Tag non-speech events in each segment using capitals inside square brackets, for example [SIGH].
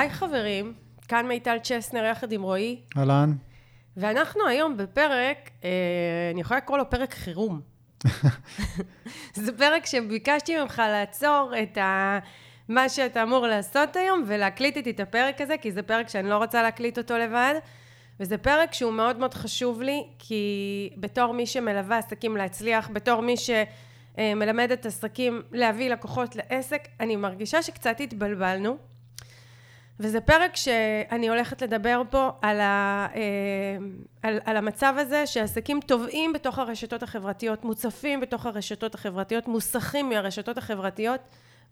היי חברים, כאן מיטל צ'סנר יחד עם רועי, אהלן. ואנחנו היום בפרק, אה, אני יכולה לקרוא לו פרק חירום. [LAUGHS] זה פרק שביקשתי ממך לעצור את ה... מה שאתה אמור לעשות היום ולהקליט איתי את הפרק הזה, כי זה פרק שאני לא רוצה להקליט אותו לבד. וזה פרק שהוא מאוד מאוד חשוב לי, כי בתור מי שמלווה עסקים להצליח, בתור מי שמלמדת עסקים להביא לקוחות לעסק, אני מרגישה שקצת התבלבלנו. וזה פרק שאני הולכת לדבר פה על, ה, אה, על, על המצב הזה שעסקים טובעים בתוך הרשתות החברתיות, מוצפים בתוך הרשתות החברתיות, מוסכים מהרשתות החברתיות,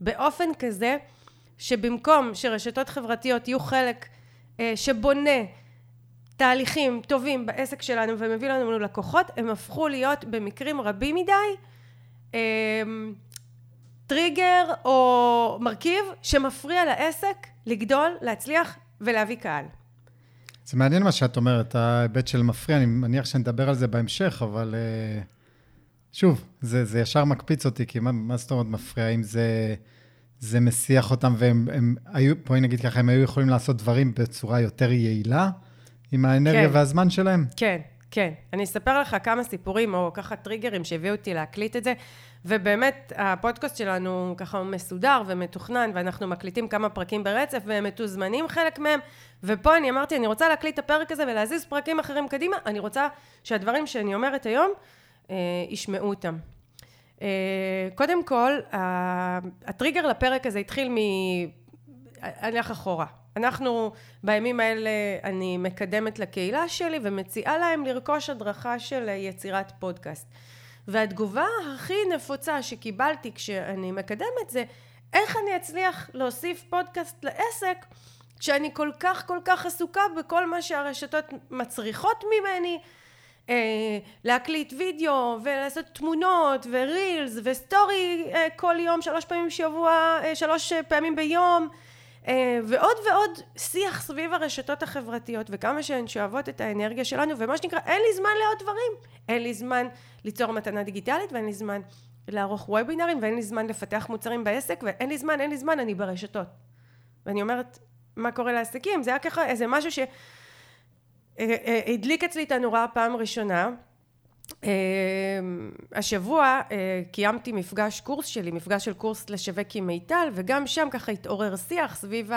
באופן כזה שבמקום שרשתות חברתיות יהיו חלק אה, שבונה תהליכים טובים בעסק שלנו ומביא לנו לקוחות, הם הפכו להיות במקרים רבים מדי אה, טריגר או מרכיב שמפריע לעסק לגדול, להצליח ולהביא קהל. זה מעניין מה שאת אומרת, ההיבט של מפריע, אני מניח שנדבר על זה בהמשך, אבל אה, שוב, זה, זה ישר מקפיץ אותי, כי מה, מה זאת אומרת מפריע? אם זה, זה מסיח אותם, והם הם היו, בואי נגיד ככה, הם היו יכולים לעשות דברים בצורה יותר יעילה, עם האנרגיה כן. והזמן שלהם? כן, כן. אני אספר לך כמה סיפורים, או ככה טריגרים שהביאו אותי להקליט את זה. ובאמת, הפודקאסט שלנו ככה מסודר ומתוכנן, ואנחנו מקליטים כמה פרקים ברצף, והם מתוזמנים חלק מהם. ופה אני אמרתי, אני רוצה להקליט את הפרק הזה ולהזיז פרקים אחרים קדימה, אני רוצה שהדברים שאני אומרת היום, אה, ישמעו אותם. אה, קודם כל, הטריגר לפרק הזה התחיל מ... אני אלך אחורה. אנחנו, בימים האלה, אני מקדמת לקהילה שלי ומציעה להם לרכוש הדרכה של יצירת פודקאסט. והתגובה הכי נפוצה שקיבלתי כשאני מקדמת זה איך אני אצליח להוסיף פודקאסט לעסק כשאני כל כך כל כך עסוקה בכל מה שהרשתות מצריכות ממני אה, להקליט וידאו ולעשות תמונות ורילס וסטורי אה, כל יום שלוש פעמים בשבוע אה, שלוש פעמים ביום אה, ועוד ועוד שיח סביב הרשתות החברתיות וכמה שהן שואבות את האנרגיה שלנו ומה שנקרא אין לי זמן לעוד דברים. אין לי זמן ליצור מתנה דיגיטלית ואין לי זמן לערוך וובינרים ואין לי זמן לפתח מוצרים בעסק ואין לי זמן אין לי זמן אני ברשתות. ואני אומרת מה קורה לעסקים? זה היה ככה איזה משהו שהדליק אצלי את הנורה פעם ראשונה השבוע uh, קיימתי מפגש קורס שלי, מפגש של קורס לשווק עם מיטל, וגם שם ככה התעורר שיח סביב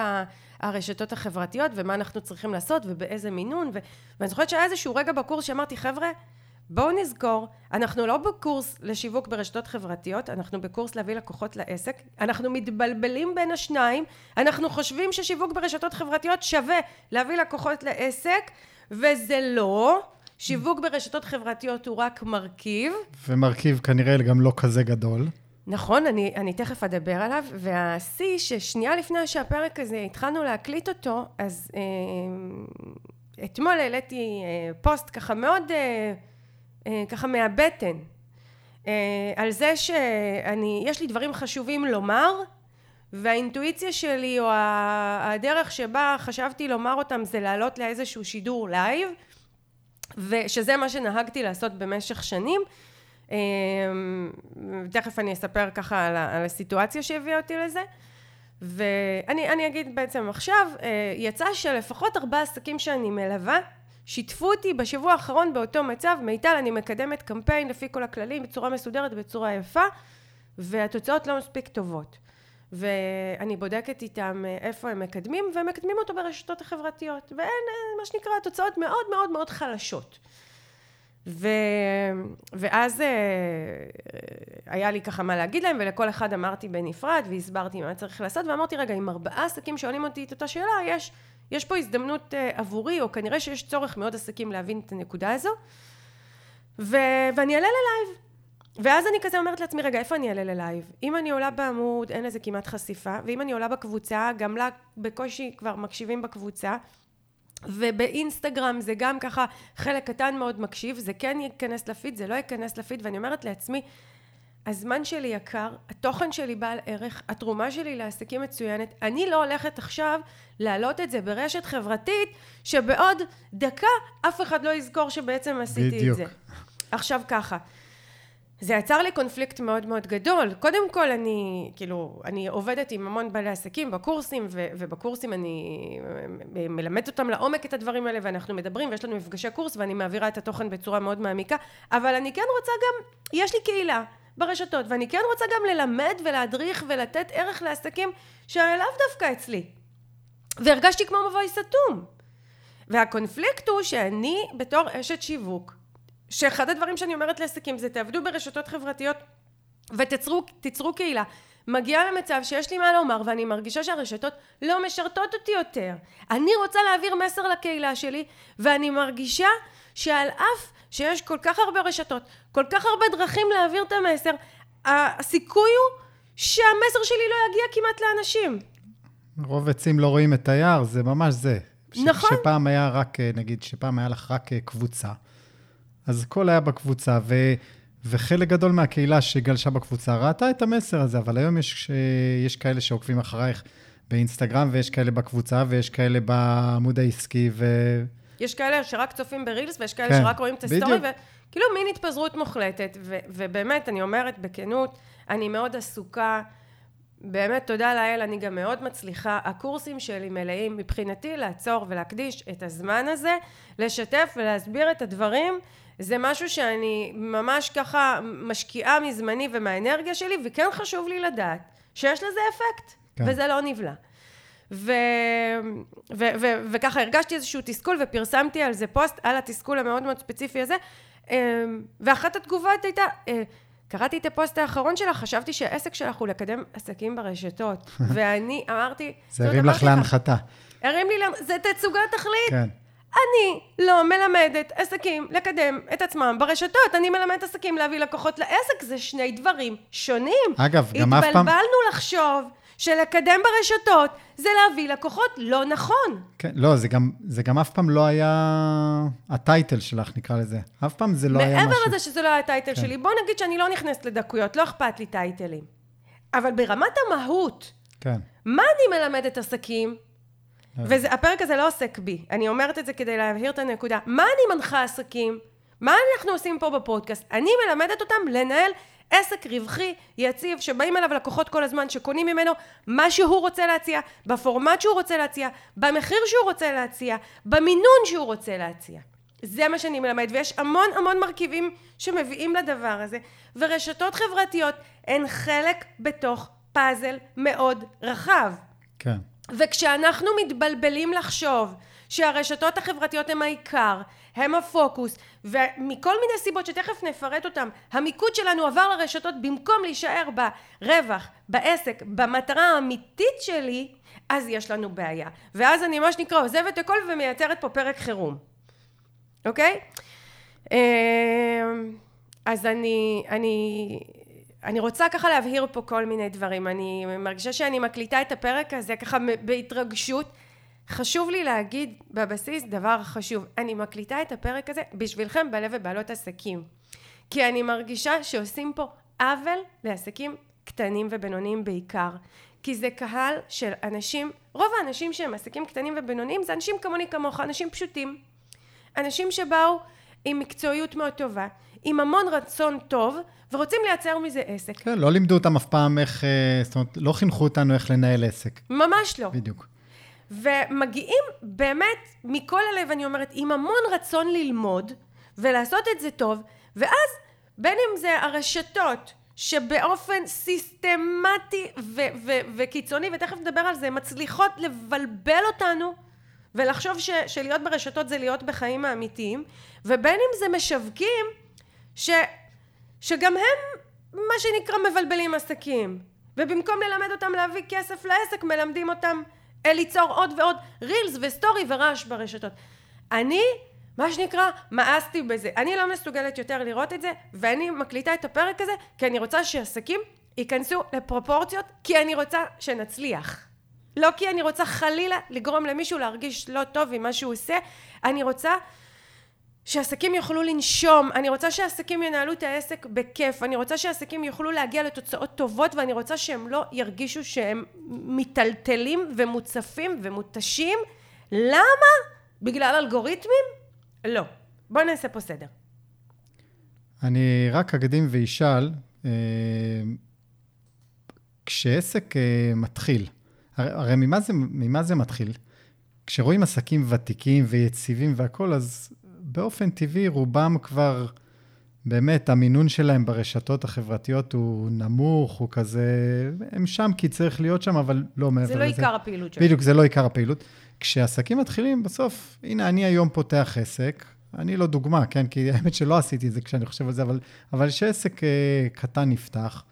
הרשתות החברתיות ומה אנחנו צריכים לעשות ובאיזה מינון, ו- ואני זוכרת שהיה איזשהו רגע בקורס שאמרתי, חבר'ה, בואו נזכור, אנחנו לא בקורס לשיווק ברשתות חברתיות, אנחנו בקורס להביא לקוחות לעסק, אנחנו מתבלבלים בין השניים, אנחנו חושבים ששיווק ברשתות חברתיות שווה להביא לקוחות לעסק, וזה לא. שיווק ברשתות חברתיות הוא רק מרכיב. ומרכיב כנראה גם לא כזה גדול. נכון, אני, אני תכף אדבר עליו, והשיא ששנייה לפני שהפרק הזה התחלנו להקליט אותו, אז אה, אתמול העליתי אה, פוסט ככה מאוד, אה, אה, ככה מהבטן, אה, על זה שאני, יש לי דברים חשובים לומר, והאינטואיציה שלי, או הדרך שבה חשבתי לומר אותם, זה לעלות לאיזשהו שידור לייב, ושזה מה שנהגתי לעשות במשך שנים. אמ, תכף אני אספר ככה על, על הסיטואציה שהביאה אותי לזה. ואני אגיד בעצם עכשיו, אה, יצא שלפחות ארבעה עסקים שאני מלווה, שיתפו אותי בשבוע האחרון באותו מצב, מיטל אני מקדמת קמפיין לפי כל הכללים בצורה מסודרת, בצורה יפה, והתוצאות לא מספיק טובות. ואני בודקת איתם אה, איפה הם מקדמים, והם מקדמים אותו ברשתות החברתיות, ואין, אה, מה שנקרא, תוצאות מאוד מאוד מאוד חלשות. ו... ואז אה, היה לי ככה מה להגיד להם, ולכל אחד אמרתי בנפרד, והסברתי מה צריך לעשות, ואמרתי, רגע, עם ארבעה עסקים שואלים אותי את אותה שאלה, יש, יש פה הזדמנות עבורי, או כנראה שיש צורך מאוד עסקים להבין את הנקודה הזו, ו... ואני אעלה ללייב. ואז אני כזה אומרת לעצמי, רגע, איפה אני אעלה ללייב? אם אני עולה בעמוד, אין לזה כמעט חשיפה, ואם אני עולה בקבוצה, גם לה בקושי כבר מקשיבים בקבוצה, ובאינסטגרם זה גם ככה חלק קטן מאוד מקשיב, זה כן ייכנס לפיד, זה לא ייכנס לפיד, ואני אומרת לעצמי, הזמן שלי יקר, התוכן שלי בעל ערך, התרומה שלי לעסקים מצוינת, אני לא הולכת עכשיו להעלות את זה ברשת חברתית, שבעוד דקה אף אחד לא יזכור שבעצם עשיתי בדיוק. את זה. עכשיו ככה, זה יצר לי קונפליקט מאוד מאוד גדול. קודם כל, אני, כאילו, אני עובדת עם המון בעלי עסקים בקורסים, ו- ובקורסים אני מלמדת אותם לעומק את הדברים האלה, ואנחנו מדברים, ויש לנו מפגשי קורס, ואני מעבירה את התוכן בצורה מאוד מעמיקה, אבל אני כן רוצה גם, יש לי קהילה ברשתות, ואני כן רוצה גם ללמד ולהדריך ולתת ערך לעסקים שלאו דווקא אצלי. והרגשתי כמו מבוי סתום. והקונפליקט הוא שאני בתור אשת שיווק, שאחד הדברים שאני אומרת לעסקים זה תעבדו ברשתות חברתיות ותיצרו קהילה. מגיעה למצב שיש לי מה לומר ואני מרגישה שהרשתות לא משרתות אותי יותר. אני רוצה להעביר מסר לקהילה שלי ואני מרגישה שעל אף שיש כל כך הרבה רשתות, כל כך הרבה דרכים להעביר את המסר, הסיכוי הוא שהמסר שלי לא יגיע כמעט לאנשים. רוב עצים לא רואים את היער, זה ממש זה. נכון. שפעם היה רק, נגיד, שפעם היה לך רק אה, קבוצה, אז הכל היה בקבוצה, ו, וחלק גדול מהקהילה שגלשה בקבוצה ראתה את המסר הזה, אבל היום יש, יש כאלה שעוקבים אחרייך באינסטגרם, ויש כאלה בקבוצה, ויש כאלה בעמוד העסקי, ו... יש כאלה שרק צופים ב reels, ויש כאלה כן, שרק רואים את ה story, וכאילו מין התפזרות מוחלטת. ו, ובאמת, אני אומרת בכנות, אני מאוד עסוקה. באמת, תודה לאל, אני גם מאוד מצליחה. הקורסים שלי מלאים מבחינתי לעצור ולהקדיש את הזמן הזה, לשתף ולהסביר את הדברים זה משהו שאני ממש ככה משקיעה מזמני ומהאנרגיה שלי, וכן חשוב לי לדעת שיש לזה אפקט, כן. וזה לא נבלע. ו... ו... ו... וככה הרגשתי איזשהו תסכול ופרסמתי על זה פוסט, על התסכול המאוד מאוד ספציפי הזה, אמ, ואחת התגובות הייתה, אה, קראתי את הפוסט האחרון שלך, חשבתי שהעסק שלך הוא לקדם עסקים ברשתות, [LAUGHS] ואני אמרתי... זה הרים לך להנחתה. הרים לי, זה תצוגת תכלית. כן. אני לא מלמדת עסקים לקדם את עצמם ברשתות, אני מלמדת עסקים להביא לקוחות לעסק, זה שני דברים שונים. אגב, גם אף פעם... התבלבלנו לחשוב שלקדם ברשתות זה להביא לקוחות לא נכון. כן, לא, זה גם, זה גם אף פעם לא היה הטייטל שלך, נקרא לזה. אף פעם זה לא היה משהו... מעבר לזה שזה לא היה הטייטל כן. שלי, בוא נגיד שאני לא נכנסת לדקויות, לא אכפת לי טייטלים. אבל ברמת המהות, כן. מה אני מלמדת עסקים? והפרק הזה לא עוסק בי, אני אומרת את זה כדי להבהיר את הנקודה. מה אני מנחה עסקים? מה אנחנו עושים פה בפודקאסט? אני מלמדת אותם לנהל עסק רווחי, יציב, שבאים אליו לקוחות כל הזמן, שקונים ממנו מה שהוא רוצה להציע, בפורמט שהוא רוצה להציע, במחיר שהוא רוצה להציע, במינון שהוא רוצה להציע. זה מה שאני מלמד, ויש המון המון מרכיבים שמביאים לדבר הזה, ורשתות חברתיות הן חלק בתוך פאזל מאוד רחב. כן. וכשאנחנו מתבלבלים לחשוב שהרשתות החברתיות הן העיקר, הם הפוקוס, ומכל מיני סיבות שתכף נפרט אותם, המיקוד שלנו עבר לרשתות במקום להישאר ברווח, בעסק, במטרה האמיתית שלי, אז יש לנו בעיה. ואז אני מה שנקרא עוזבת הכל ומייצרת פה פרק חירום. אוקיי? אמ, אז אני, אני אני רוצה ככה להבהיר פה כל מיני דברים. אני מרגישה שאני מקליטה את הפרק הזה ככה בהתרגשות. חשוב לי להגיד בבסיס דבר חשוב. אני מקליטה את הפרק הזה בשבילכם בעלי ובעלות עסקים. כי אני מרגישה שעושים פה עוול לעסקים קטנים ובינוניים בעיקר. כי זה קהל של אנשים, רוב האנשים שהם עסקים קטנים ובינוניים זה אנשים כמוני כמוך, אנשים פשוטים. אנשים שבאו עם מקצועיות מאוד טובה, עם המון רצון טוב, ורוצים לייצר מזה עסק. כן, לא לימדו אותם אף פעם איך, אה, זאת אומרת, לא חינכו אותנו איך לנהל עסק. ממש לא. בדיוק. ומגיעים באמת מכל הלב, אני אומרת, עם המון רצון ללמוד ולעשות את זה טוב, ואז בין אם זה הרשתות שבאופן סיסטמטי ו- ו- וקיצוני, ותכף נדבר על זה, מצליחות לבלבל אותנו ולחשוב ש- שלהיות ברשתות זה להיות בחיים האמיתיים, ובין אם זה משווקים ש... שגם הם, מה שנקרא, מבלבלים עסקים. ובמקום ללמד אותם להביא כסף לעסק, מלמדים אותם אה, ליצור עוד ועוד רילס וסטורי ורעש ברשתות. אני, מה שנקרא, מאסתי בזה. אני לא מסוגלת יותר לראות את זה, ואני מקליטה את הפרק הזה, כי אני רוצה שעסקים ייכנסו לפרופורציות, כי אני רוצה שנצליח. לא כי אני רוצה חלילה לגרום למישהו להרגיש לא טוב עם מה שהוא עושה, אני רוצה שעסקים יוכלו לנשום, אני רוצה שעסקים ינהלו את העסק בכיף, אני רוצה שעסקים יוכלו להגיע לתוצאות טובות ואני רוצה שהם לא ירגישו שהם מיטלטלים ומוצפים ומותשים. למה? בגלל אלגוריתמים? לא. בואו נעשה פה סדר. אני רק אקדים ואשאל, אה, כשעסק אה, מתחיל, הרי, ממה, זה, ממה זה מתחיל? כשרואים עסקים ותיקים ויציבים והכול, אז באופן טבעי רובם כבר, באמת, המינון שלהם ברשתות החברתיות הוא נמוך, הוא כזה, הם שם כי צריך להיות שם, אבל לא מעבר זה לזה. לא עיקר הפעילות שלנו. בדיוק, זה לא עיקר הפעילות. כשעסקים מתחילים, בסוף, הנה, אני היום פותח עסק, אני לא דוגמה, כן? כי [LAUGHS] האמת שלא עשיתי את זה כשאני חושב על זה, אבל, אבל כשעסק אה, קטן נפתח,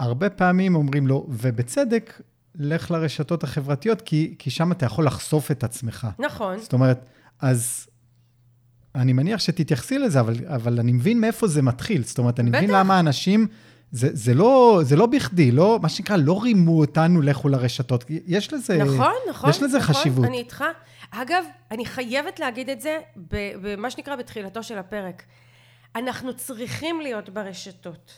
הרבה פעמים אומרים לו, ובצדק, לך לרשתות החברתיות, כי, כי שם אתה יכול לחשוף את עצמך. נכון. זאת אומרת, אז אני מניח שתתייחסי לזה, אבל, אבל אני מבין מאיפה זה מתחיל. זאת אומרת, אני מבין בטח. למה אנשים... זה, זה, לא, זה לא בכדי, לא, מה שנקרא, לא רימו אותנו, לכו לרשתות. יש לזה, נכון, נכון. יש לזה נכון, חשיבות. אני איתך. אגב, אני חייבת להגיד את זה במה שנקרא בתחילתו של הפרק. אנחנו צריכים להיות ברשתות.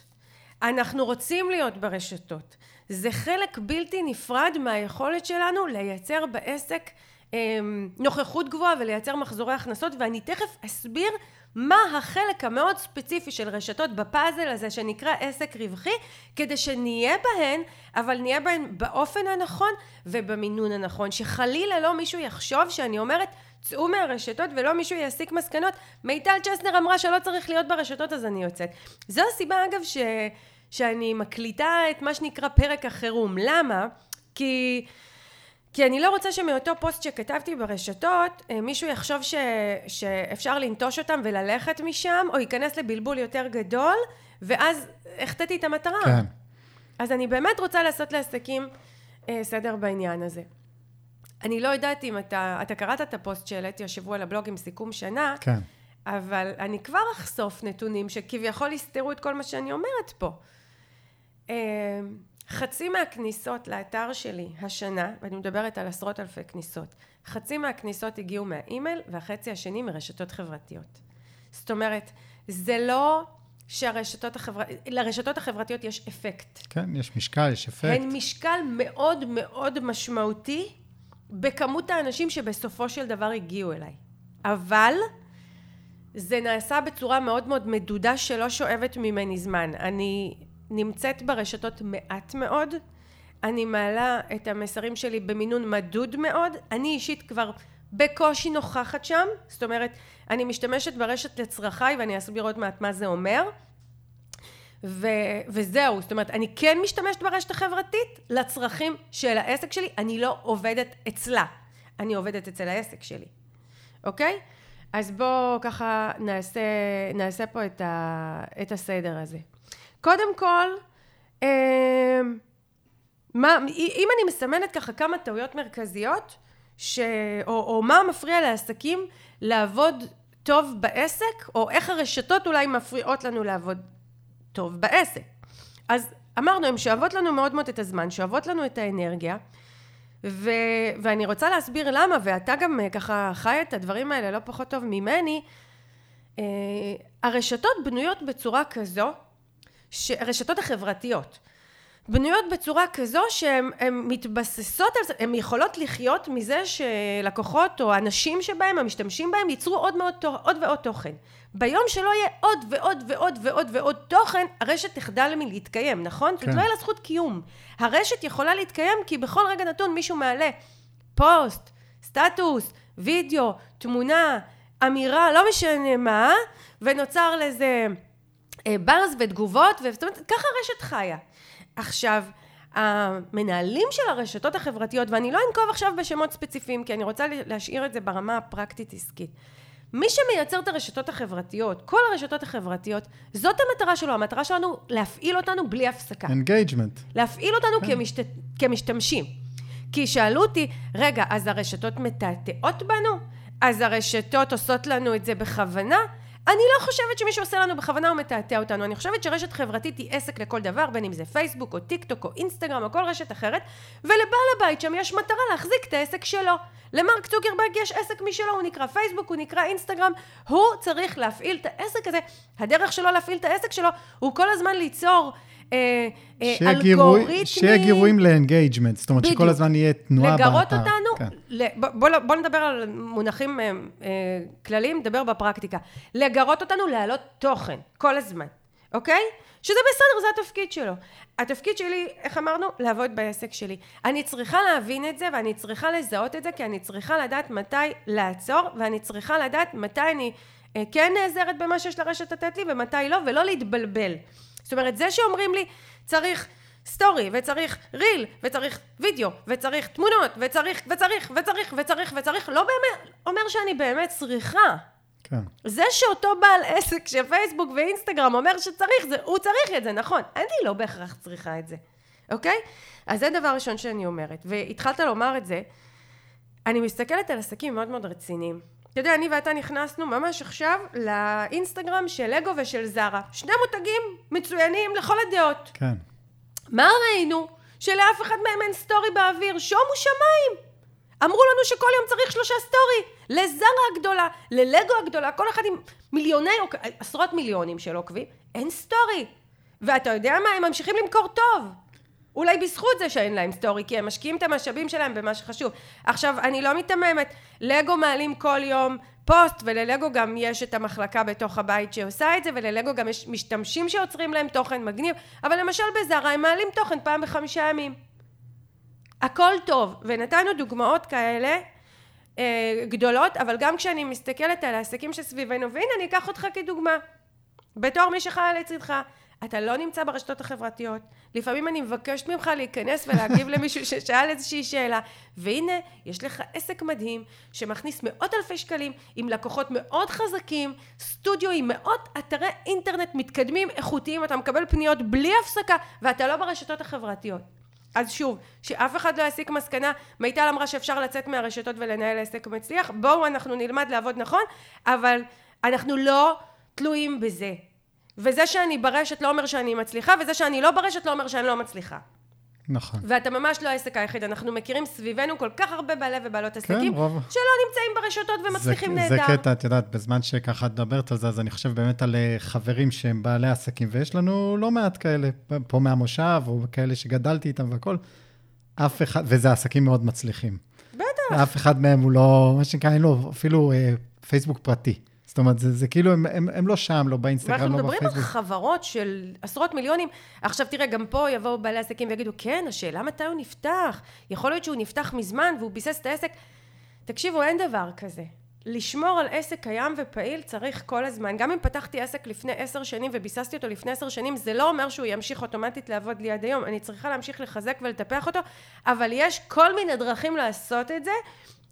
אנחנו רוצים להיות ברשתות. זה חלק בלתי נפרד מהיכולת שלנו לייצר בעסק נוכחות גבוהה ולייצר מחזורי הכנסות, ואני תכף אסביר מה החלק המאוד ספציפי של רשתות בפאזל הזה שנקרא עסק רווחי, כדי שנהיה בהן, אבל נהיה בהן באופן הנכון ובמינון הנכון, שחלילה לא מישהו יחשוב שאני אומרת צאו מהרשתות ולא מישהו יסיק מסקנות. מיטל צ'סנר אמרה שלא צריך להיות ברשתות אז אני יוצאת. זו הסיבה אגב ש... שאני מקליטה את מה שנקרא פרק החירום. למה? כי... כי אני לא רוצה שמאותו פוסט שכתבתי ברשתות, אה, מישהו יחשוב ש... שאפשר לנטוש אותם וללכת משם, או ייכנס לבלבול יותר גדול, ואז החטאתי את המטרה. כן. אז אני באמת רוצה לעשות לעסקים אה, סדר בעניין הזה. אני לא יודעת אם אתה, אתה קראת את הפוסט שהעליתי השבוע לבלוג עם סיכום שנה, כן. אבל אני כבר אחשוף נתונים שכביכול יסתרו את כל מה שאני אומרת פה. חצי מהכניסות לאתר שלי השנה, ואני מדברת על עשרות אלפי כניסות, חצי מהכניסות הגיעו מהאימייל והחצי השני מרשתות חברתיות. זאת אומרת, זה לא שהרשתות החבר... לרשתות החברתיות יש אפקט. כן, יש משקל, יש אפקט. הן משקל מאוד מאוד משמעותי בכמות האנשים שבסופו של דבר הגיעו אליי. אבל זה נעשה בצורה מאוד מאוד מדודה שלא שואבת ממני זמן. אני נמצאת ברשתות מעט מאוד, אני מעלה את המסרים שלי במינון מדוד מאוד, אני אישית כבר בקושי נוכחת שם, זאת אומרת, אני משתמשת ברשת לצרכיי ואני אסביר עוד מעט מה זה אומר. ו- וזהו, זאת אומרת, אני כן משתמשת ברשת החברתית לצרכים של העסק שלי, אני לא עובדת אצלה, אני עובדת אצל העסק שלי, אוקיי? אז בואו ככה נעשה, נעשה פה את, ה- את הסדר הזה. קודם כל, אה, מה, אם אני מסמנת ככה כמה טעויות מרכזיות, ש, או, או מה מפריע לעסקים לעבוד טוב בעסק, או איך הרשתות אולי מפריעות לנו לעבוד טוב בעסק. אז אמרנו, הן שואבות לנו מאוד מאוד את הזמן, שואבות לנו את האנרגיה, ו, ואני רוצה להסביר למה, ואתה גם אה, ככה חי את הדברים האלה לא פחות טוב ממני. אה, הרשתות בנויות בצורה כזו, ש... הרשתות החברתיות, בנויות בצורה כזו שהן מתבססות על זה, הן יכולות לחיות מזה שלקוחות או אנשים שבהם, המשתמשים בהם, ייצרו עוד, מאוד, עוד ועוד תוכן. ביום שלא יהיה עוד ועוד ועוד ועוד ועוד תוכן, הרשת תחדל מלהתקיים, נכון? כן. לא יהיה לה זכות קיום. הרשת יכולה להתקיים כי בכל רגע נתון מישהו מעלה פוסט, סטטוס, וידאו, תמונה, אמירה, לא משנה מה, ונוצר לזה ברז ותגובות, זאת אומרת, ככה הרשת חיה. עכשיו, המנהלים של הרשתות החברתיות, ואני לא אנקוב עכשיו בשמות ספציפיים, כי אני רוצה להשאיר את זה ברמה הפרקטית עסקית. מי שמייצר את הרשתות החברתיות, כל הרשתות החברתיות, זאת המטרה שלו, המטרה שלנו להפעיל אותנו בלי הפסקה. engagement. להפעיל אותנו כן. כמשת... כמשתמשים. כי שאלו אותי, רגע, אז הרשתות מתעתעות בנו? אז הרשתות עושות לנו את זה בכוונה? אני לא חושבת שמישהו עושה לנו בכוונה או מתעתע אותנו, אני חושבת שרשת חברתית היא עסק לכל דבר, בין אם זה פייסבוק או טיק טוק או אינסטגרם או כל רשת אחרת, ולבעל הבית שם יש מטרה להחזיק את העסק שלו. למרק צוקרברג יש עסק משלו, הוא נקרא פייסבוק, הוא נקרא אינסטגרם, הוא צריך להפעיל את העסק הזה. הדרך שלו להפעיל את העסק שלו הוא כל הזמן ליצור שיהיה גירוי- אלגוריתמי. שיהיה גירויים ל engagement, זאת אומרת שכל בדיוק. הזמן יהיה תנועה באתר. לגרות אותנו, כן. ל- בוא, בוא, לא- בוא נדבר על מונחים אה, אה, כלליים, נדבר בפרקטיקה. לגרות אותנו להעלות תוכן, כל הזמן, אוקיי? שזה בסדר, זה התפקיד שלו. התפקיד שלי, איך אמרנו? לעבוד בעסק שלי. אני צריכה להבין את זה, ואני צריכה לזהות את זה, כי אני צריכה לדעת מתי לעצור, ואני צריכה לדעת מתי אני אה, כן נעזרת במה שיש לרשת לתת לי, ומתי לא, ולא להתבלבל. זאת אומרת, זה שאומרים לי, צריך סטורי, וצריך ריל, וצריך וידאו, וצריך תמונות, וצריך, וצריך, וצריך, וצריך, וצריך, לא באמת, אומר שאני באמת צריכה. כן. זה שאותו בעל עסק של פייסבוק ואינסטגרם אומר שצריך, זה, הוא צריך את זה, נכון. אני לא בהכרח צריכה את זה, אוקיי? אז זה דבר ראשון שאני אומרת. והתחלת לומר את זה, אני מסתכלת על עסקים מאוד מאוד רציניים. אתה יודע, אני ואתה נכנסנו ממש עכשיו לאינסטגרם של לגו ושל זרה. שני מותגים מצוינים לכל הדעות. כן. מה ראינו? שלאף אחד מהם אין story באוויר, שומו שמיים. אמרו לנו שכל יום צריך שלושה story. ל-Zara הגדולה, ללגו הגדולה, כל אחד עם מיליוני, עשרות מיליונים של עוקבים, אין story. ואתה יודע מה? הם ממשיכים למכור טוב. אולי בזכות זה שאין להם story, כי הם משקיעים את המשאבים שלהם במה שחשוב. עכשיו, אני לא מיתממת, לגו מעלים כל יום פוסט, וללגו גם יש את המחלקה בתוך הבית שעושה את זה, וללגו גם יש משתמשים שיוצרים להם תוכן מגניב, אבל למשל בזרה הם מעלים תוכן פעם בחמישה ימים. הכל טוב, ונתנו דוגמאות כאלה אה, גדולות, אבל גם כשאני מסתכלת על העסקים שסביבנו, והנה אני אקח אותך כדוגמה, בתור מי שחיה לצדך, אתה לא נמצא ברשתות החברתיות, לפעמים אני מבקשת ממך להיכנס ולהגיב למישהו ששאל איזושהי שאלה, והנה, יש לך עסק מדהים, שמכניס מאות אלפי שקלים, עם לקוחות מאוד חזקים, סטודיו עם מאות אתרי אינטרנט מתקדמים, איכותיים, אתה מקבל פניות בלי הפסקה, ואתה לא ברשתות החברתיות. אז שוב, שאף אחד לא יסיק מסקנה, מיטל אמרה שאפשר לצאת מהרשתות ולנהל עסק מצליח, בואו אנחנו נלמד לעבוד נכון, אבל אנחנו לא תלויים בזה. וזה שאני ברשת לא אומר שאני מצליחה, וזה שאני לא ברשת לא אומר שאני לא מצליחה. נכון. ואתה ממש לא העסק היחיד, אנחנו מכירים סביבנו כל כך הרבה בעלי ובעלות עסקים, רוב- שלא נמצאים ברשתות ומצליחים נהדר. זה קטע, את יודעת, בזמן שככה את מדברת על זה, אז אני חושב באמת על אה, חברים שהם בעלי עסקים, ויש לנו לא מעט כאלה, פה מהמושב, או כאלה שגדלתי איתם והכול, אף אחד, וזה עסקים מאוד מצליחים. בטח. אף אחד מהם הוא לא, מה שנקרא, אין לו אפילו אה, פייסבוק פרטי. זאת אומרת, זה, זה כאילו, הם, הם, הם לא שם, לא באינסטגרם, לא מדברים על בפייסבוק. חברות של עשרות מיליונים. עכשיו תראה, גם פה יבואו בעלי עסקים ויגידו, כן, השאלה מתי הוא נפתח. יכול להיות שהוא נפתח מזמן והוא ביסס את העסק. תקשיבו, אין דבר כזה. לשמור על עסק קיים ופעיל צריך כל הזמן. גם אם פתחתי עסק לפני עשר שנים וביססתי אותו לפני עשר שנים, זה לא אומר שהוא ימשיך אוטומטית לעבוד לי עד היום. אני צריכה להמשיך לחזק ולטפח אותו, אבל יש כל מיני דרכים לעשות את זה,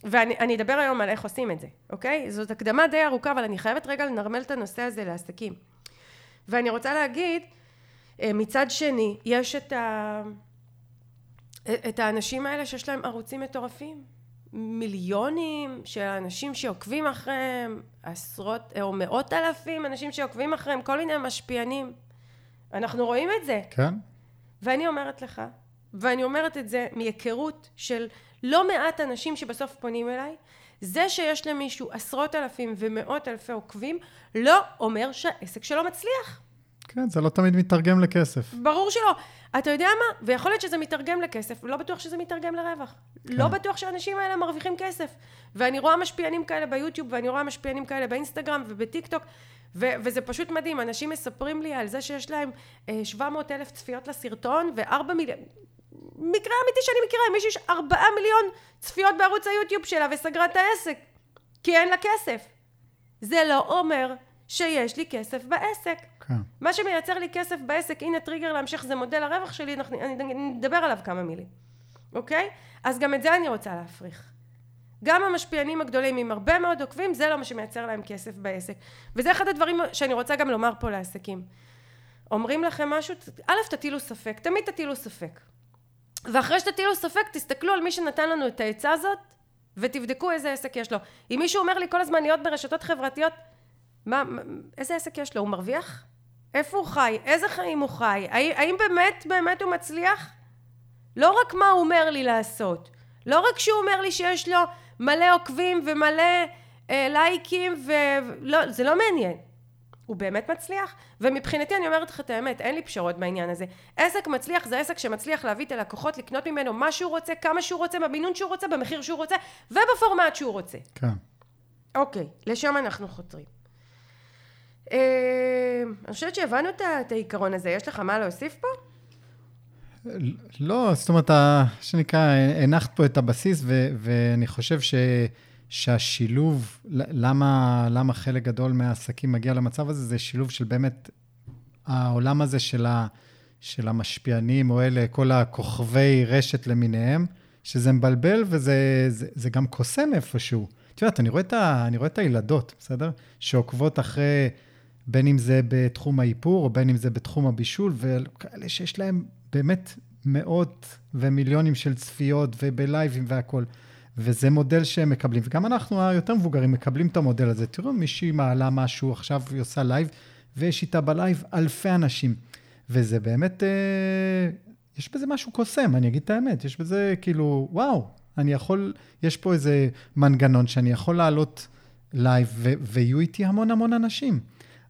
ואני אני אדבר היום על איך עושים את זה, אוקיי? זאת הקדמה די ארוכה, אבל אני חייבת רגע לנרמל את הנושא הזה לעסקים. ואני רוצה להגיד, אה, מצד שני, יש את, ה... את האנשים האלה שיש להם ערוצים מטורפים. מיליונים של אנשים שעוקבים אחריהם, עשרות או מאות אלפים אנשים שעוקבים אחריהם, כל מיני משפיענים. אנחנו רואים את זה. כן? ואני אומרת לך, ואני אומרת את זה מהיכרות של לא מעט אנשים שבסוף פונים אליי, זה שיש למישהו עשרות אלפים ומאות אלפי עוקבים, לא אומר שהעסק שלו מצליח. כן, זה לא תמיד מתרגם לכסף. ברור שלא. אתה יודע מה? ויכול להיות שזה מתרגם לכסף, לא בטוח שזה מתרגם לרווח. כן. לא בטוח שהאנשים האלה מרוויחים כסף. ואני רואה משפיענים כאלה ביוטיוב, ואני רואה משפיענים כאלה באינסטגרם ובטיקטוק, ו- וזה פשוט מדהים. אנשים מספרים לי על זה שיש להם אה, 700 אלף צפיות לסרטון, וארבע מיליון... מקרה אמיתי שאני מכירה, מישהו יש ארבעה מיליון צפיות בערוץ היוטיוב שלה וסגרה את העסק, כי אין לה כסף. זה לא אומר שיש לי כסף בעסק. כן. מה שמייצר לי כסף בעסק, הנה טריגר להמשיך, זה מודל הרווח שלי, אנחנו, אני נדבר עליו כמה מילים, אוקיי? אז גם את זה אני רוצה להפריך. גם המשפיענים הגדולים עם הרבה מאוד עוקבים, זה לא מה שמייצר להם כסף בעסק. וזה אחד הדברים שאני רוצה גם לומר פה לעסקים. אומרים לכם משהו, א', תטילו ספק, תמיד תטילו ספק. ואחרי שתטילו ספק, תסתכלו על מי שנתן לנו את העצה הזאת, ותבדקו איזה עסק יש לו. אם מישהו אומר לי כל הזמן להיות ברשתות חברתיות, מה, איזה עסק יש לו? הוא מרוויח? איפה הוא חי? איזה חיים הוא חי? האם באמת באמת הוא מצליח? לא רק מה הוא אומר לי לעשות, לא רק שהוא אומר לי שיש לו מלא עוקבים ומלא אה, לייקים, ולא, זה לא מעניין. הוא באמת מצליח? ומבחינתי אני אומרת לך את האמת, אין לי פשרות בעניין הזה. עסק מצליח זה עסק שמצליח להביא את הלקוחות, לקנות ממנו מה שהוא רוצה, כמה שהוא רוצה, במינון שהוא רוצה, במחיר שהוא רוצה, ובפורמט שהוא רוצה. כן. אוקיי, לשם אנחנו חותרים. אה, אני חושבת שהבנו את העיקרון הזה, יש לך מה להוסיף פה? לא, זאת אומרת, שנקרא, הנחת פה את הבסיס, ו- ואני חושב ש... שהשילוב, למה, למה חלק גדול מהעסקים מגיע למצב הזה, זה שילוב של באמת העולם הזה של, ה, של המשפיענים, או אלה, כל הכוכבי רשת למיניהם, שזה מבלבל וזה זה, זה גם קוסם איפשהו. את יודעת, אני רואה את, ה, אני רואה את הילדות, בסדר? שעוקבות אחרי, בין אם זה בתחום האיפור, או בין אם זה בתחום הבישול, וכאלה שיש להם באמת מאות ומיליונים של צפיות, ובלייבים והכול. וזה מודל שהם מקבלים, וגם אנחנו היותר מבוגרים מקבלים את המודל הזה. תראו, מישהי מעלה משהו, עכשיו היא עושה לייב, ויש איתה בלייב אלפי אנשים. וזה באמת, אה, יש בזה משהו קוסם, אני אגיד את האמת. יש בזה כאילו, וואו, אני יכול, יש פה איזה מנגנון שאני יכול לעלות לייב, ו- ויהיו איתי המון המון אנשים.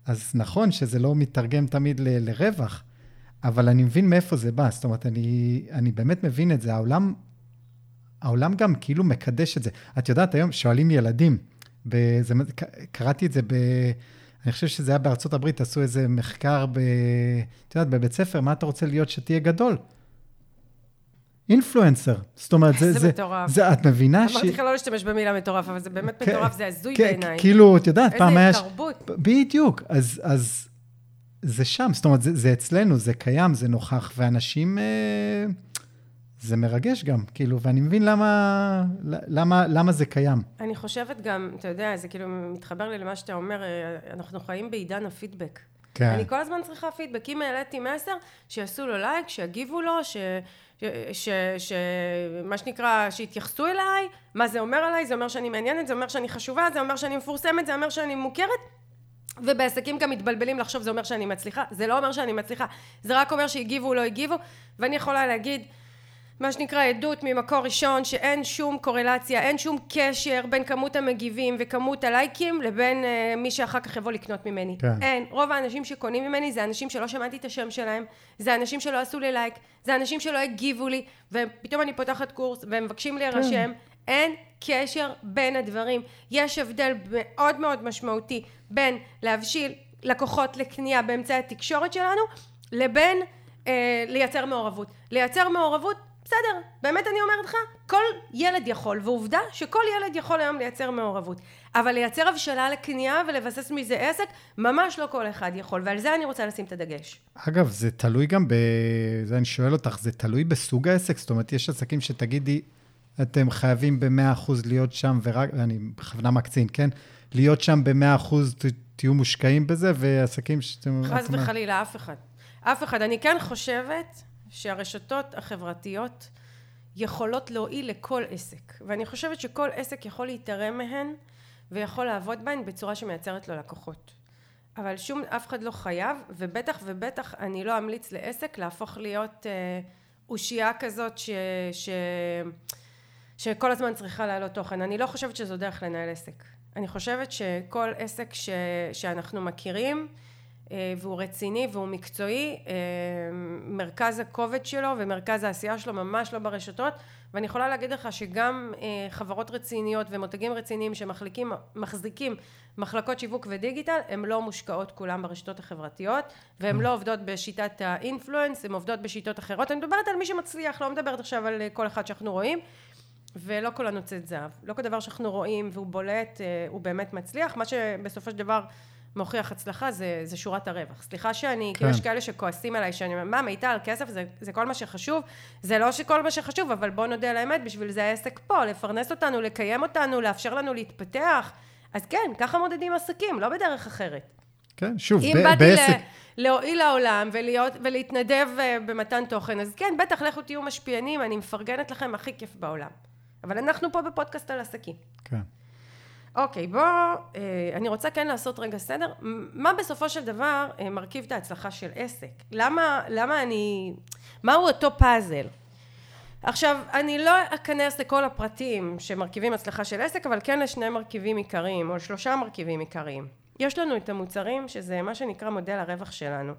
אז נכון שזה לא מתרגם תמיד ל- לרווח, אבל אני מבין מאיפה זה בא. זאת אומרת, אני, אני באמת מבין את זה. העולם העולם גם כאילו מקדש את זה. את יודעת, היום שואלים ילדים, בזה, קראתי את זה ב... אני חושב שזה היה בארצות הברית, עשו איזה מחקר ב... את יודעת, בבית ספר, מה אתה רוצה להיות שתהיה גדול? אינפלואנסר. זאת אומרת, זה... זה מטורף. זה, את מבינה ש... אמרתי לך לא להשתמש במילה מטורף, אבל זה באמת כן, מטורף, זה הזוי כן, בעיניי. כאילו, את יודעת, פעם היה... איזה תרבות. בדיוק. אז, אז זה שם, זאת אומרת, זה, זה אצלנו, זה קיים, זה נוכח, ואנשים... אה... זה מרגש גם, כאילו, ואני מבין למה, למה, למה זה קיים. אני חושבת גם, אתה יודע, זה כאילו מתחבר לי למה שאתה אומר, אה, אנחנו חיים בעידן הפידבק. כן. אני כל הזמן צריכה פידבק. אם העליתי מסר, שיעשו לו לייק, שיגיבו לו, ש... ש... ש... מה שנקרא, שיתייחסו אליי, מה זה אומר עליי, זה אומר שאני מעניינת, זה אומר שאני חשובה, זה אומר שאני מפורסמת, זה אומר שאני מוכרת. ובעסקים גם מתבלבלים לחשוב זה אומר שאני מצליחה, זה לא אומר שאני מצליחה, זה רק אומר שהגיבו או לא הגיבו, ואני יכולה להגיד מה שנקרא עדות ממקור ראשון שאין שום קורלציה, אין שום קשר בין כמות המגיבים וכמות הלייקים לבין uh, מי שאחר כך יבוא לקנות ממני. כן. אין. רוב האנשים שקונים ממני זה אנשים שלא שמעתי את השם שלהם, זה אנשים שלא עשו לי לייק, זה אנשים שלא הגיבו לי, ופתאום אני פותחת קורס והם מבקשים להירשם. כן. אין קשר בין הדברים. יש הבדל מאוד מאוד משמעותי בין להבשיל לקוחות לקנייה באמצעי התקשורת שלנו, לבין אה, לייצר מעורבות. לייצר מעורבות בסדר, באמת אני אומרת לך, כל ילד יכול, ועובדה שכל ילד יכול היום לייצר מעורבות. אבל לייצר הבשלה לקנייה ולבסס מזה עסק, ממש לא כל אחד יכול, ועל זה אני רוצה לשים את הדגש. אגב, זה תלוי גם ב... זה אני שואל אותך, זה תלוי בסוג העסק? זאת אומרת, יש עסקים שתגידי, אתם חייבים ב-100% להיות שם, ורק, אני בכוונה מקצין, כן? להיות שם ב-100%, תהיו מושקעים בזה, ועסקים שאתם... חס וחלילה, אף אחד. אף אחד. אני כן חושבת שהרשתות החברתיות יכולות להועיל לכל עסק. ואני חושבת שכל עסק יכול להתערם מהן ויכול לעבוד בהן בצורה שמייצרת לו לקוחות. אבל שום אף אחד לא חייב ובטח ובטח אני לא אמליץ לעסק להפוך להיות אה, אושייה כזאת ש, ש, שכל הזמן צריכה לעלות תוכן. אני לא חושבת שזו דרך לנהל עסק. אני חושבת שכל עסק ש, שאנחנו מכירים והוא רציני והוא מקצועי אה, מרכז הכובד שלו ומרכז העשייה שלו ממש לא ברשתות ואני יכולה להגיד לך שגם אה, חברות רציניות ומותגים רציניים שמחליקים מחזיקים מחלקות שיווק ודיגיטל הן לא מושקעות כולם ברשתות החברתיות והן לא עובדות בשיטת האינפלואנס הן עובדות בשיטות אחרות. אני מדברת על מי שמצליח לא מדברת עכשיו על כל אחד שאנחנו רואים ולא כל הנוצאת זהב. לא כל דבר שאנחנו רואים והוא בולט הוא באמת מצליח. מה שבסופו של דבר מוכיח הצלחה זה, זה שורת הרווח. סליחה שאני, כן. כאילו יש כאלה שכועסים עליי, שאני אומר, מה, מיטל, כסף זה, זה כל מה שחשוב? זה לא שכל מה שחשוב, אבל בוא נודה על האמת, בשביל זה העסק פה, לפרנס אותנו, לקיים אותנו, לאפשר לנו להתפתח. אז כן, ככה מודדים עסקים, לא בדרך אחרת. כן, שוב, אם ב- באתי בעסק... להועיל לעולם ולהיות, ולהתנדב אה, במתן תוכן, אז כן, בטח לכו תהיו משפיענים, אני מפרגנת לכם הכי כיף בעולם. אבל אנחנו פה בפודקאסט על עסקים. כן. אוקיי, בוא, אה, אני רוצה כן לעשות רגע סדר. מה בסופו של דבר אה, מרכיב את ההצלחה של עסק? למה, למה אני... מהו אותו פאזל? עכשיו, אני לא אכנס לכל הפרטים שמרכיבים הצלחה של עסק, אבל כן לשני מרכיבים עיקריים, או שלושה מרכיבים עיקריים. יש לנו את המוצרים, שזה מה שנקרא מודל הרווח שלנו.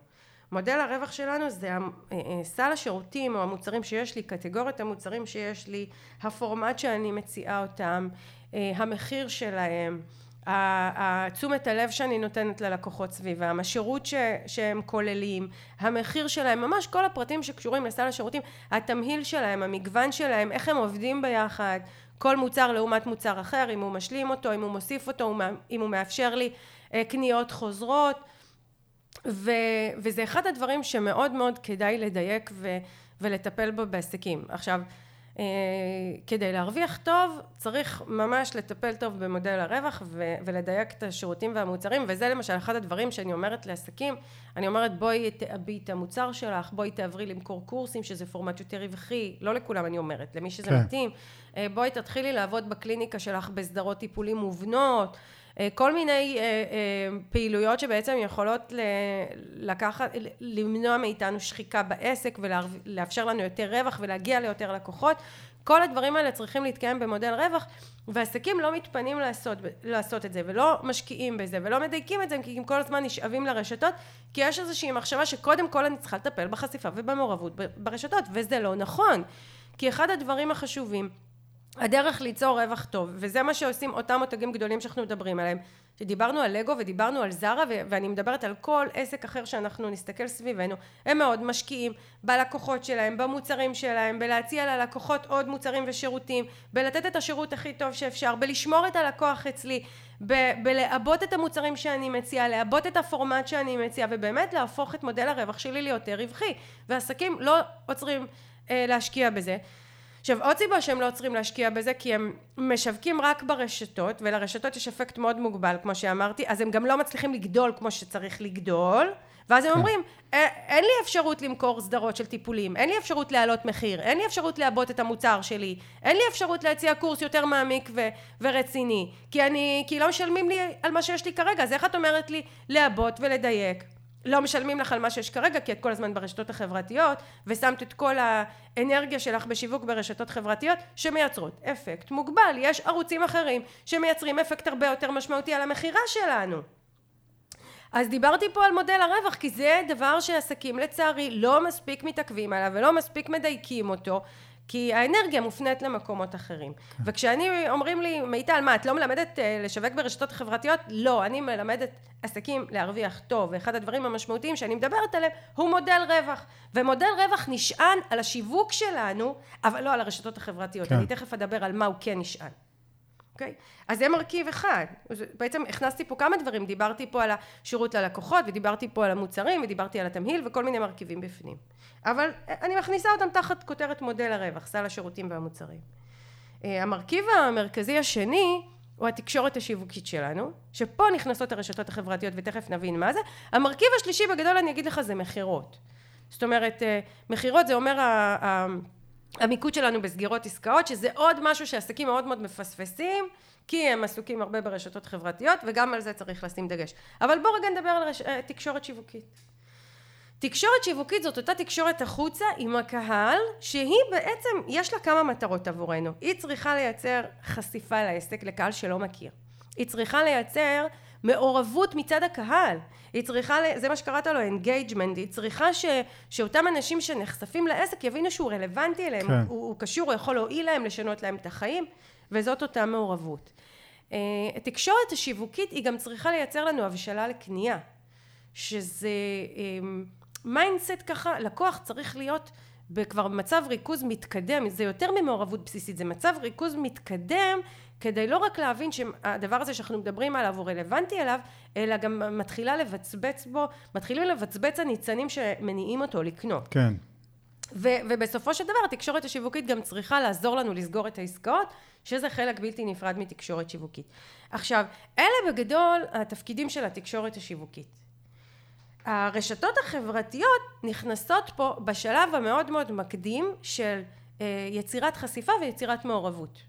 מודל הרווח שלנו זה אה, סל השירותים או המוצרים שיש לי, קטגוריית המוצרים שיש לי, הפורמט שאני מציעה אותם, המחיר שלהם, תשומת הלב שאני נותנת ללקוחות סביבם, השירות ש, שהם כוללים, המחיר שלהם, ממש כל הפרטים שקשורים לסל השירותים, התמהיל שלהם, המגוון שלהם, איך הם עובדים ביחד, כל מוצר לעומת מוצר אחר, אם הוא משלים אותו, אם הוא מוסיף אותו, אם הוא מאפשר לי קניות חוזרות ו, וזה אחד הדברים שמאוד מאוד כדאי לדייק ו, ולטפל בו בעסקים. עכשיו, אה, כדי להרוויח טוב צריך ממש לטפל טוב במודל הרווח ו, ולדייק את השירותים והמוצרים וזה למשל אחד הדברים שאני אומרת לעסקים. אני אומרת בואי תעבי את המוצר שלך בואי תעברי למכור קורסים שזה פורמט יותר רווחי. לא לכולם אני אומרת למי שזה כן. מתאים. אה, בואי תתחילי לעבוד בקליניקה שלך בסדרות טיפולים מובנות אה, כל מיני אה, אה, פעילויות שבעצם יכולות לקחת, למנוע מאיתנו שחיקה בעסק ולאפשר לנו יותר רווח ולהגיע ליותר לקוחות כל הדברים האלה צריכים להתקיים במודל רווח ועסקים לא מתפנים לעשות, לעשות את זה ולא משקיעים בזה ולא מדייקים את זה כי הם כל הזמן נשאבים לרשתות כי יש איזושהי מחשבה שקודם כל אני צריכה לטפל בחשיפה ובמעורבות ברשתות וזה לא נכון. כי אחד הדברים החשובים הדרך ליצור רווח טוב, וזה מה שעושים אותם מותגים גדולים שאנחנו מדברים עליהם, שדיברנו על לגו ודיברנו על זרה, ואני מדברת על כל עסק אחר שאנחנו נסתכל סביבנו, הם מאוד משקיעים בלקוחות שלהם, במוצרים שלהם, בלהציע ללקוחות עוד מוצרים ושירותים, בלתת את השירות הכי טוב שאפשר, בלשמור את הלקוח אצלי, ב- בלעבות את המוצרים שאני מציעה, לעבות את הפורמט שאני מציעה, ובאמת להפוך את מודל הרווח שלי ליותר רווחי, ועסקים לא עוצרים אה, להשקיע בזה. עכשיו עוד סיבה שהם לא עוצרים להשקיע בזה כי הם משווקים רק ברשתות ולרשתות יש אפקט מאוד מוגבל כמו שאמרתי אז הם גם לא מצליחים לגדול כמו שצריך לגדול ואז הם כן. אומרים אין לי אפשרות למכור סדרות של טיפולים אין לי אפשרות להעלות מחיר אין לי אפשרות לעבות את המוצר שלי אין לי אפשרות להציע קורס יותר מעמיק ו- ורציני כי אני כי לא משלמים לי על מה שיש לי כרגע אז איך את אומרת לי לעבות ולדייק לא משלמים לך על מה שיש כרגע כי את כל הזמן ברשתות החברתיות ושמת את כל האנרגיה שלך בשיווק ברשתות חברתיות שמייצרות אפקט מוגבל. יש ערוצים אחרים שמייצרים אפקט הרבה יותר משמעותי על המכירה שלנו. אז דיברתי פה על מודל הרווח כי זה דבר שעסקים לצערי לא מספיק מתעכבים עליו ולא מספיק מדייקים אותו כי האנרגיה מופנית למקומות אחרים. כן. וכשאני, אומרים לי, מיטל, מה, את לא מלמדת אה, לשווק ברשתות חברתיות? לא, אני מלמדת עסקים להרוויח טוב, ואחד הדברים המשמעותיים שאני מדברת עליהם הוא מודל רווח. ומודל רווח נשען על השיווק שלנו, אבל לא על הרשתות החברתיות. כן. אני תכף אדבר על מה הוא כן נשען. אוקיי? Okay? אז זה מרכיב אחד. בעצם הכנסתי פה כמה דברים, דיברתי פה על השירות ללקוחות, ודיברתי פה על המוצרים, ודיברתי על התמהיל, וכל מיני מרכיבים בפנים. אבל אני מכניסה אותם תחת כותרת מודל הרווח, סל השירותים והמוצרים. אה, המרכיב המרכזי השני הוא התקשורת השיווקית שלנו, שפה נכנסות הרשתות החברתיות ותכף נבין מה זה. המרכיב השלישי בגדול אני אגיד לך זה מכירות. זאת אומרת, אה, מכירות זה אומר המיקוד שלנו בסגירות עסקאות, שזה עוד משהו שעסקים מאוד מאוד מפספסים, כי הם עסוקים הרבה ברשתות חברתיות, וגם על זה צריך לשים דגש. אבל בואו רגע נדבר על רש... אה, תקשורת שיווקית. תקשורת שיווקית זאת אותה תקשורת החוצה עם הקהל שהיא בעצם יש לה כמה מטרות עבורנו היא צריכה לייצר חשיפה לעסק לקהל שלא מכיר היא צריכה לייצר מעורבות מצד הקהל היא צריכה, זה מה שקראת לו engagement, היא צריכה ש, שאותם אנשים שנחשפים לעסק יבינו שהוא רלוונטי אליהם, כן. הוא, הוא קשור, הוא יכול להועיל להם, לשנות להם את החיים וזאת אותה מעורבות. התקשורת אה, השיווקית היא גם צריכה לייצר לנו הבשלה לקנייה שזה אמ, mindset ככה, לקוח צריך להיות כבר במצב ריכוז מתקדם, זה יותר ממעורבות בסיסית, זה מצב ריכוז מתקדם כדי לא רק להבין שהדבר הזה שאנחנו מדברים עליו הוא רלוונטי אליו, אלא גם מתחילה לבצבץ בו, מתחילים לבצבץ הניצנים שמניעים אותו לקנות. כן. ו- ובסופו של דבר התקשורת השיווקית גם צריכה לעזור לנו לסגור את העסקאות, שזה חלק בלתי נפרד מתקשורת שיווקית. עכשיו, אלה בגדול התפקידים של התקשורת השיווקית. הרשתות החברתיות נכנסות פה בשלב המאוד מאוד מקדים של אה, יצירת חשיפה ויצירת מעורבות.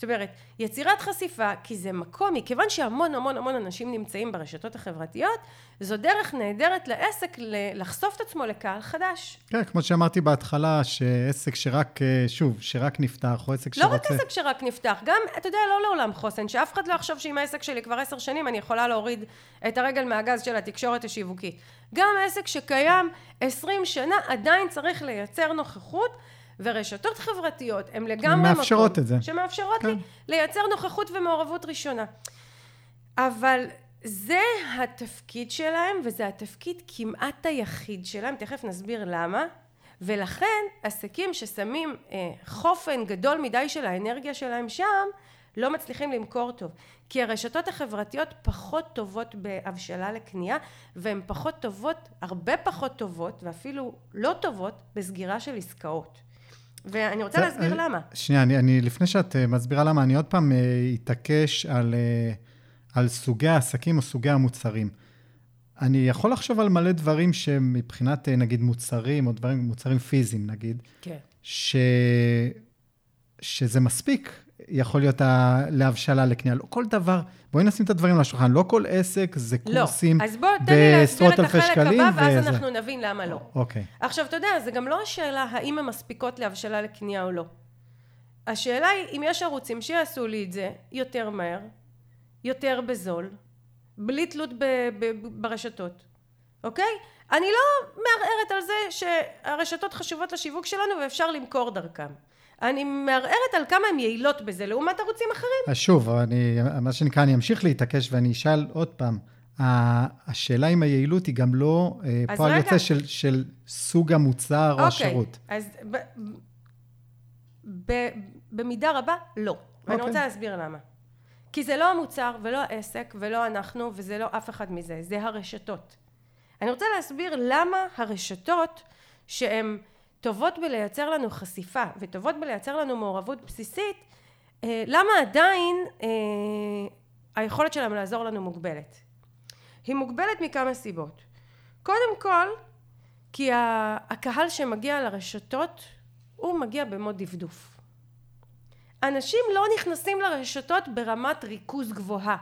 זאת אומרת, יצירת חשיפה, כי זה מקום, מכיוון שהמון המון המון אנשים נמצאים ברשתות החברתיות, זו דרך נהדרת לעסק לחשוף את עצמו לקהל חדש. כן, כמו שאמרתי בהתחלה, שעסק שרק, אה, שוב, שרק נפתח, או עסק לא שרוצה... לא רק עסק שרק נפתח, גם, אתה יודע, לא לעולם חוסן, שאף אחד לא יחשוב שעם העסק שלי כבר עשר שנים אני יכולה להוריד את הרגל מהגז של התקשורת השיווקית. גם עסק שקיים עשרים שנה עדיין צריך לייצר נוכחות. ורשתות חברתיות הן לגמרי מקום... מאפשרות את זה. שמאפשרות כן. לי לייצר נוכחות ומעורבות ראשונה. אבל זה התפקיד שלהם, וזה התפקיד כמעט היחיד שלהם, תכף נסביר למה. ולכן עסקים ששמים אה, חופן גדול מדי של האנרגיה שלהם שם, לא מצליחים למכור טוב. כי הרשתות החברתיות פחות טובות בהבשלה לקנייה, והן פחות טובות, הרבה פחות טובות, ואפילו לא טובות, בסגירה של עסקאות. ואני רוצה להסביר אה, למה. שנייה, אני, אני, לפני שאת אה, מסבירה למה, אני עוד פעם אה, אתעקש על, על סוגי העסקים או סוגי המוצרים. אני יכול לחשוב על מלא דברים שמבחינת, נגיד, מוצרים, או דברים, מוצרים פיזיים, נגיד, כן. ש... שזה מספיק יכול להיות להבשלה לקנייה. לא כל דבר, בואי נשים את הדברים על השולחן, לא כל עסק זה לא. קורסים לא. אז בוא, תן לי להסביר את החלק הבא, ואז וזה. אנחנו נבין למה לא. אוקיי. עכשיו, אתה יודע, זה גם לא השאלה האם הן מספיקות להבשלה לקנייה או לא. השאלה היא, אם יש ערוצים שיעשו לי את זה יותר מהר, יותר בזול, בלי תלות ב- ב- ברשתות, אוקיי? אני לא מערערת על זה שהרשתות חשובות לשיווק שלנו ואפשר למכור דרכם. אני מערערת על כמה הן יעילות בזה לעומת ערוצים אחרים. אז שוב, אני, מה שנקרא, אני אמשיך להתעקש ואני אשאל עוד פעם. השאלה אם היעילות היא גם לא אה, פועל יוצא של, של סוג המוצר אוקיי, או השירות. אז ב, ב, במידה רבה, לא. אוקיי. ואני רוצה להסביר למה. כי זה לא המוצר ולא העסק ולא אנחנו וזה לא אף אחד מזה, זה הרשתות. אני רוצה להסביר למה הרשתות שהן טובות בלייצר לנו חשיפה וטובות בלייצר לנו מעורבות בסיסית, אה, למה עדיין אה, היכולת שלהם לעזור לנו מוגבלת? היא מוגבלת מכמה סיבות. קודם כל, כי הקהל שמגיע לרשתות הוא מגיע במוד דפדוף. אנשים לא נכנסים לרשתות ברמת ריכוז גבוהה.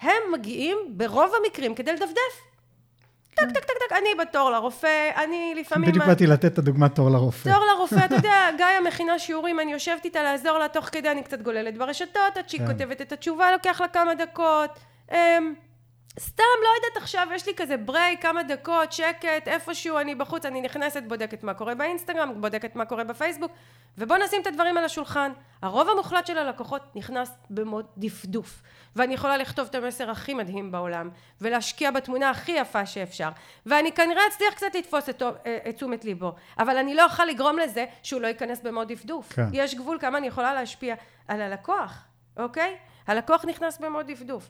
הם מגיעים ברוב המקרים כדי לדפדף. טק, טק, טק, טק, אני בתור לרופא, אני לפעמים... בדיוק באתי לתת את הדוגמת תור לרופא. תור לרופא, [LAUGHS] אתה יודע, גיא מכינה שיעורים, אני יושבת איתה לעזור לה, תוך כדי אני קצת גוללת ברשתות, עד שהיא כן. כותבת את התשובה, לוקח לה כמה דקות. סתם, לא יודעת עכשיו, יש לי כזה break, כמה דקות, שקט, איפשהו אני בחוץ, אני נכנסת, בודקת מה קורה באינסטגרם, בודקת מה קורה בפייסבוק, ובוא נשים את הדברים על השולחן. הרוב המוחלט של הלקוחות נכנס ב mode דפדוף, ואני יכולה לכתוב את המסר הכי מדהים בעולם, ולהשקיע בתמונה הכי יפה שאפשר, ואני כנראה אצליח קצת לתפוס את, אה, את תשומת ליבו, אבל אני לא אוכל לגרום לזה שהוא לא ייכנס במוד דפדוף. כן. יש גבול כמה אני יכולה להשפיע על הלקוח, אוקיי? הלקוח נכנס במוד דפדוף.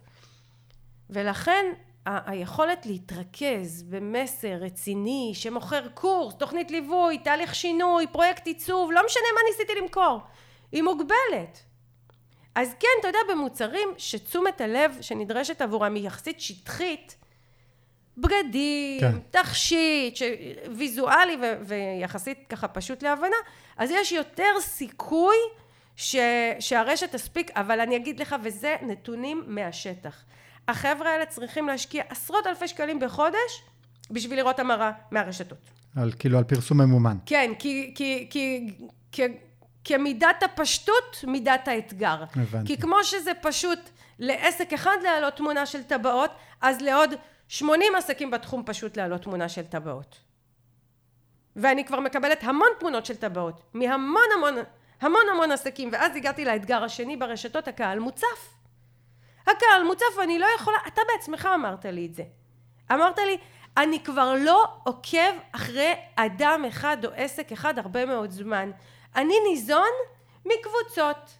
ולכן ה- היכולת להתרכז במסר רציני שמוכר קורס, תוכנית ליווי, תהליך שינוי, פרויקט עיצוב, לא משנה מה ניסיתי למכור, היא מוגבלת. אז כן, אתה יודע, במוצרים שתשומת הלב שנדרשת עבורם היא יחסית שטחית, בגדים, כן. תכשיט, ש... ויזואלי ו... ויחסית ככה פשוט להבנה, אז יש יותר סיכוי ש... שהרשת תספיק, אבל אני אגיד לך, וזה נתונים מהשטח. החבר'ה האלה צריכים להשקיע עשרות אלפי שקלים בחודש בשביל לראות המרה מהרשתות. על כאילו על פרסום ממומן. כן, כי, כי, כי, כי, כמידת הפשטות, מידת האתגר. הבנתי. כי כמו שזה פשוט לעסק אחד להעלות תמונה של טבעות, אז לעוד 80 עסקים בתחום פשוט להעלות תמונה של טבעות. ואני כבר מקבלת המון תמונות של טבעות, מהמון המון המון המון עסקים, ואז הגעתי לאתגר השני ברשתות, הקהל מוצף. הקהל מוצף ואני לא יכולה, אתה בעצמך אמרת לי את זה. אמרת לי, אני כבר לא עוקב אחרי אדם אחד או עסק אחד הרבה מאוד זמן. אני ניזון מקבוצות,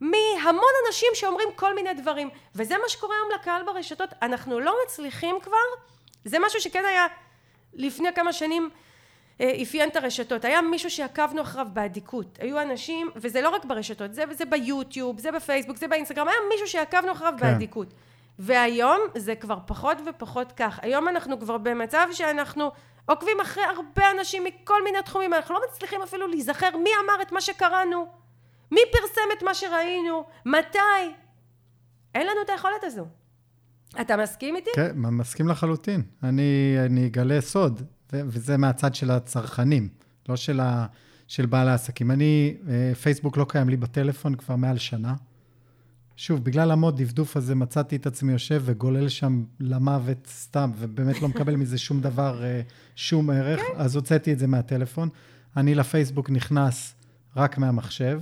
מהמון אנשים שאומרים כל מיני דברים, וזה מה שקורה היום לקהל ברשתות. אנחנו לא מצליחים כבר, זה משהו שכן היה לפני כמה שנים אפיין את הרשתות. היה מישהו שעקבנו אחריו באדיקות. היו אנשים, וזה לא רק ברשתות, זה, זה ביוטיוב, זה בפייסבוק, זה באינסטגרם, היה מישהו שעקבנו אחריו כן. באדיקות. והיום זה כבר פחות ופחות כך. היום אנחנו כבר במצב שאנחנו עוקבים אחרי הרבה אנשים מכל מיני תחומים, אנחנו לא מצליחים אפילו להיזכר מי אמר את מה שקראנו. מי פרסם את מה שראינו? מתי? אין לנו את היכולת הזו. אתה מסכים איתי? כן, מסכים לחלוטין. אני, אני אגלה סוד, וזה מהצד של הצרכנים, לא של, ה- של בעל העסקים. אני, אה, פייסבוק לא קיים לי בטלפון כבר מעל שנה. שוב, בגלל המוד דפדוף הזה מצאתי את עצמי יושב וגולל שם למוות סתם, ובאמת לא מקבל מזה שום דבר, אה, שום ערך, כן. אז הוצאתי את זה מהטלפון. אני לפייסבוק נכנס רק מהמחשב.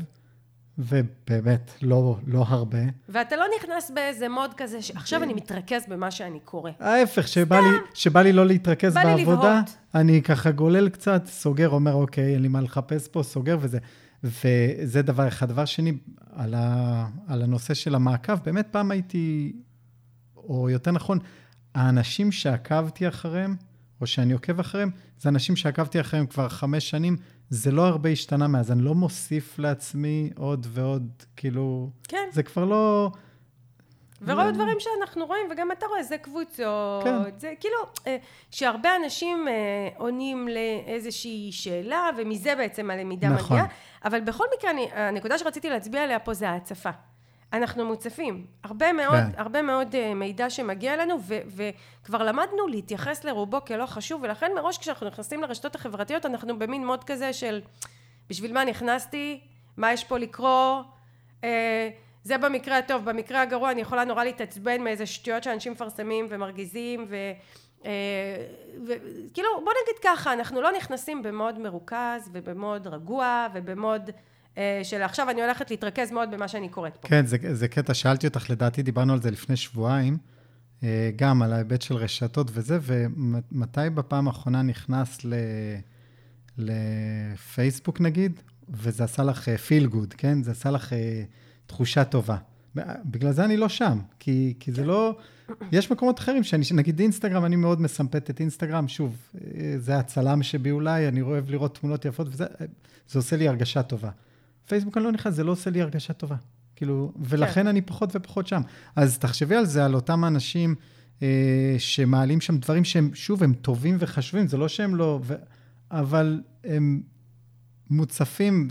ובאמת, לא, לא הרבה. ואתה לא נכנס באיזה מוד כזה, שעכשיו אני מתרכז במה שאני קורא. ההפך, שבא לי, שבא לי לא להתרכז בא בעבודה, לי אני ככה גולל קצת, סוגר, אומר, אוקיי, אין לי מה לחפש פה, סוגר וזה. וזה דבר אחד. דבר שני, על, ה, על הנושא של המעקב, באמת פעם הייתי, או יותר נכון, האנשים שעקבתי אחריהם, או שאני עוקב אחריהם, זה אנשים שעקבתי אחריהם כבר חמש שנים, זה לא הרבה השתנה מאז, אני לא מוסיף לעצמי עוד ועוד, כאילו... כן. זה כבר לא... ורוב הדברים שאנחנו רואים, וגם אתה רואה, זה קבוצות, כן. זה כאילו, אה, שהרבה אנשים אה, עונים לאיזושהי שאלה, ומזה בעצם הלמידה נכון. מגיעה, אבל בכל מקרה, אני, הנקודה שרציתי להצביע עליה פה זה ההצפה. אנחנו מוצפים. הרבה מאוד, כן. הרבה מאוד uh, מידע שמגיע אלינו, ו- וכבר למדנו להתייחס לרובו כלא חשוב, ולכן מראש כשאנחנו נכנסים לרשתות החברתיות, אנחנו במין מוד כזה של בשביל מה נכנסתי, מה יש פה לקרוא, uh, זה במקרה הטוב, במקרה הגרוע אני יכולה נורא להתעצבן מאיזה שטויות שאנשים מפרסמים ומרגיזים, ו... וכאילו בוא נגיד ככה אנחנו לא נכנסים במוד מרוכז ובמוד רגוע ובמוד אה, של עכשיו אני הולכת להתרכז מאוד במה שאני קוראת פה. כן, זה, זה קטע, שאלתי אותך, לדעתי דיברנו על זה לפני שבועיים, אה, גם על ההיבט של רשתות וזה, ומתי בפעם האחרונה נכנס ל, לפייסבוק נגיד, וזה עשה לך פיל uh, גוד, כן? זה עשה לך תחושה טובה. בגלל זה אני לא שם, כי, כי זה לא... יש מקומות אחרים שאני, נגיד אינסטגרם, אני מאוד מסמפת את אינסטגרם, שוב, אה, זה הצלם שבי אולי, אני אוהב לראות תמונות יפות, וזה זה עושה לי הרגשה טובה. פייסבוק אני לא נכנס, זה לא עושה לי הרגשה טובה. כאילו, ולכן כן. אני פחות ופחות שם. אז תחשבי על זה, על אותם אנשים אה, שמעלים שם דברים שהם, שוב, הם טובים וחשובים, זה לא שהם לא... ו... אבל הם מוצפים,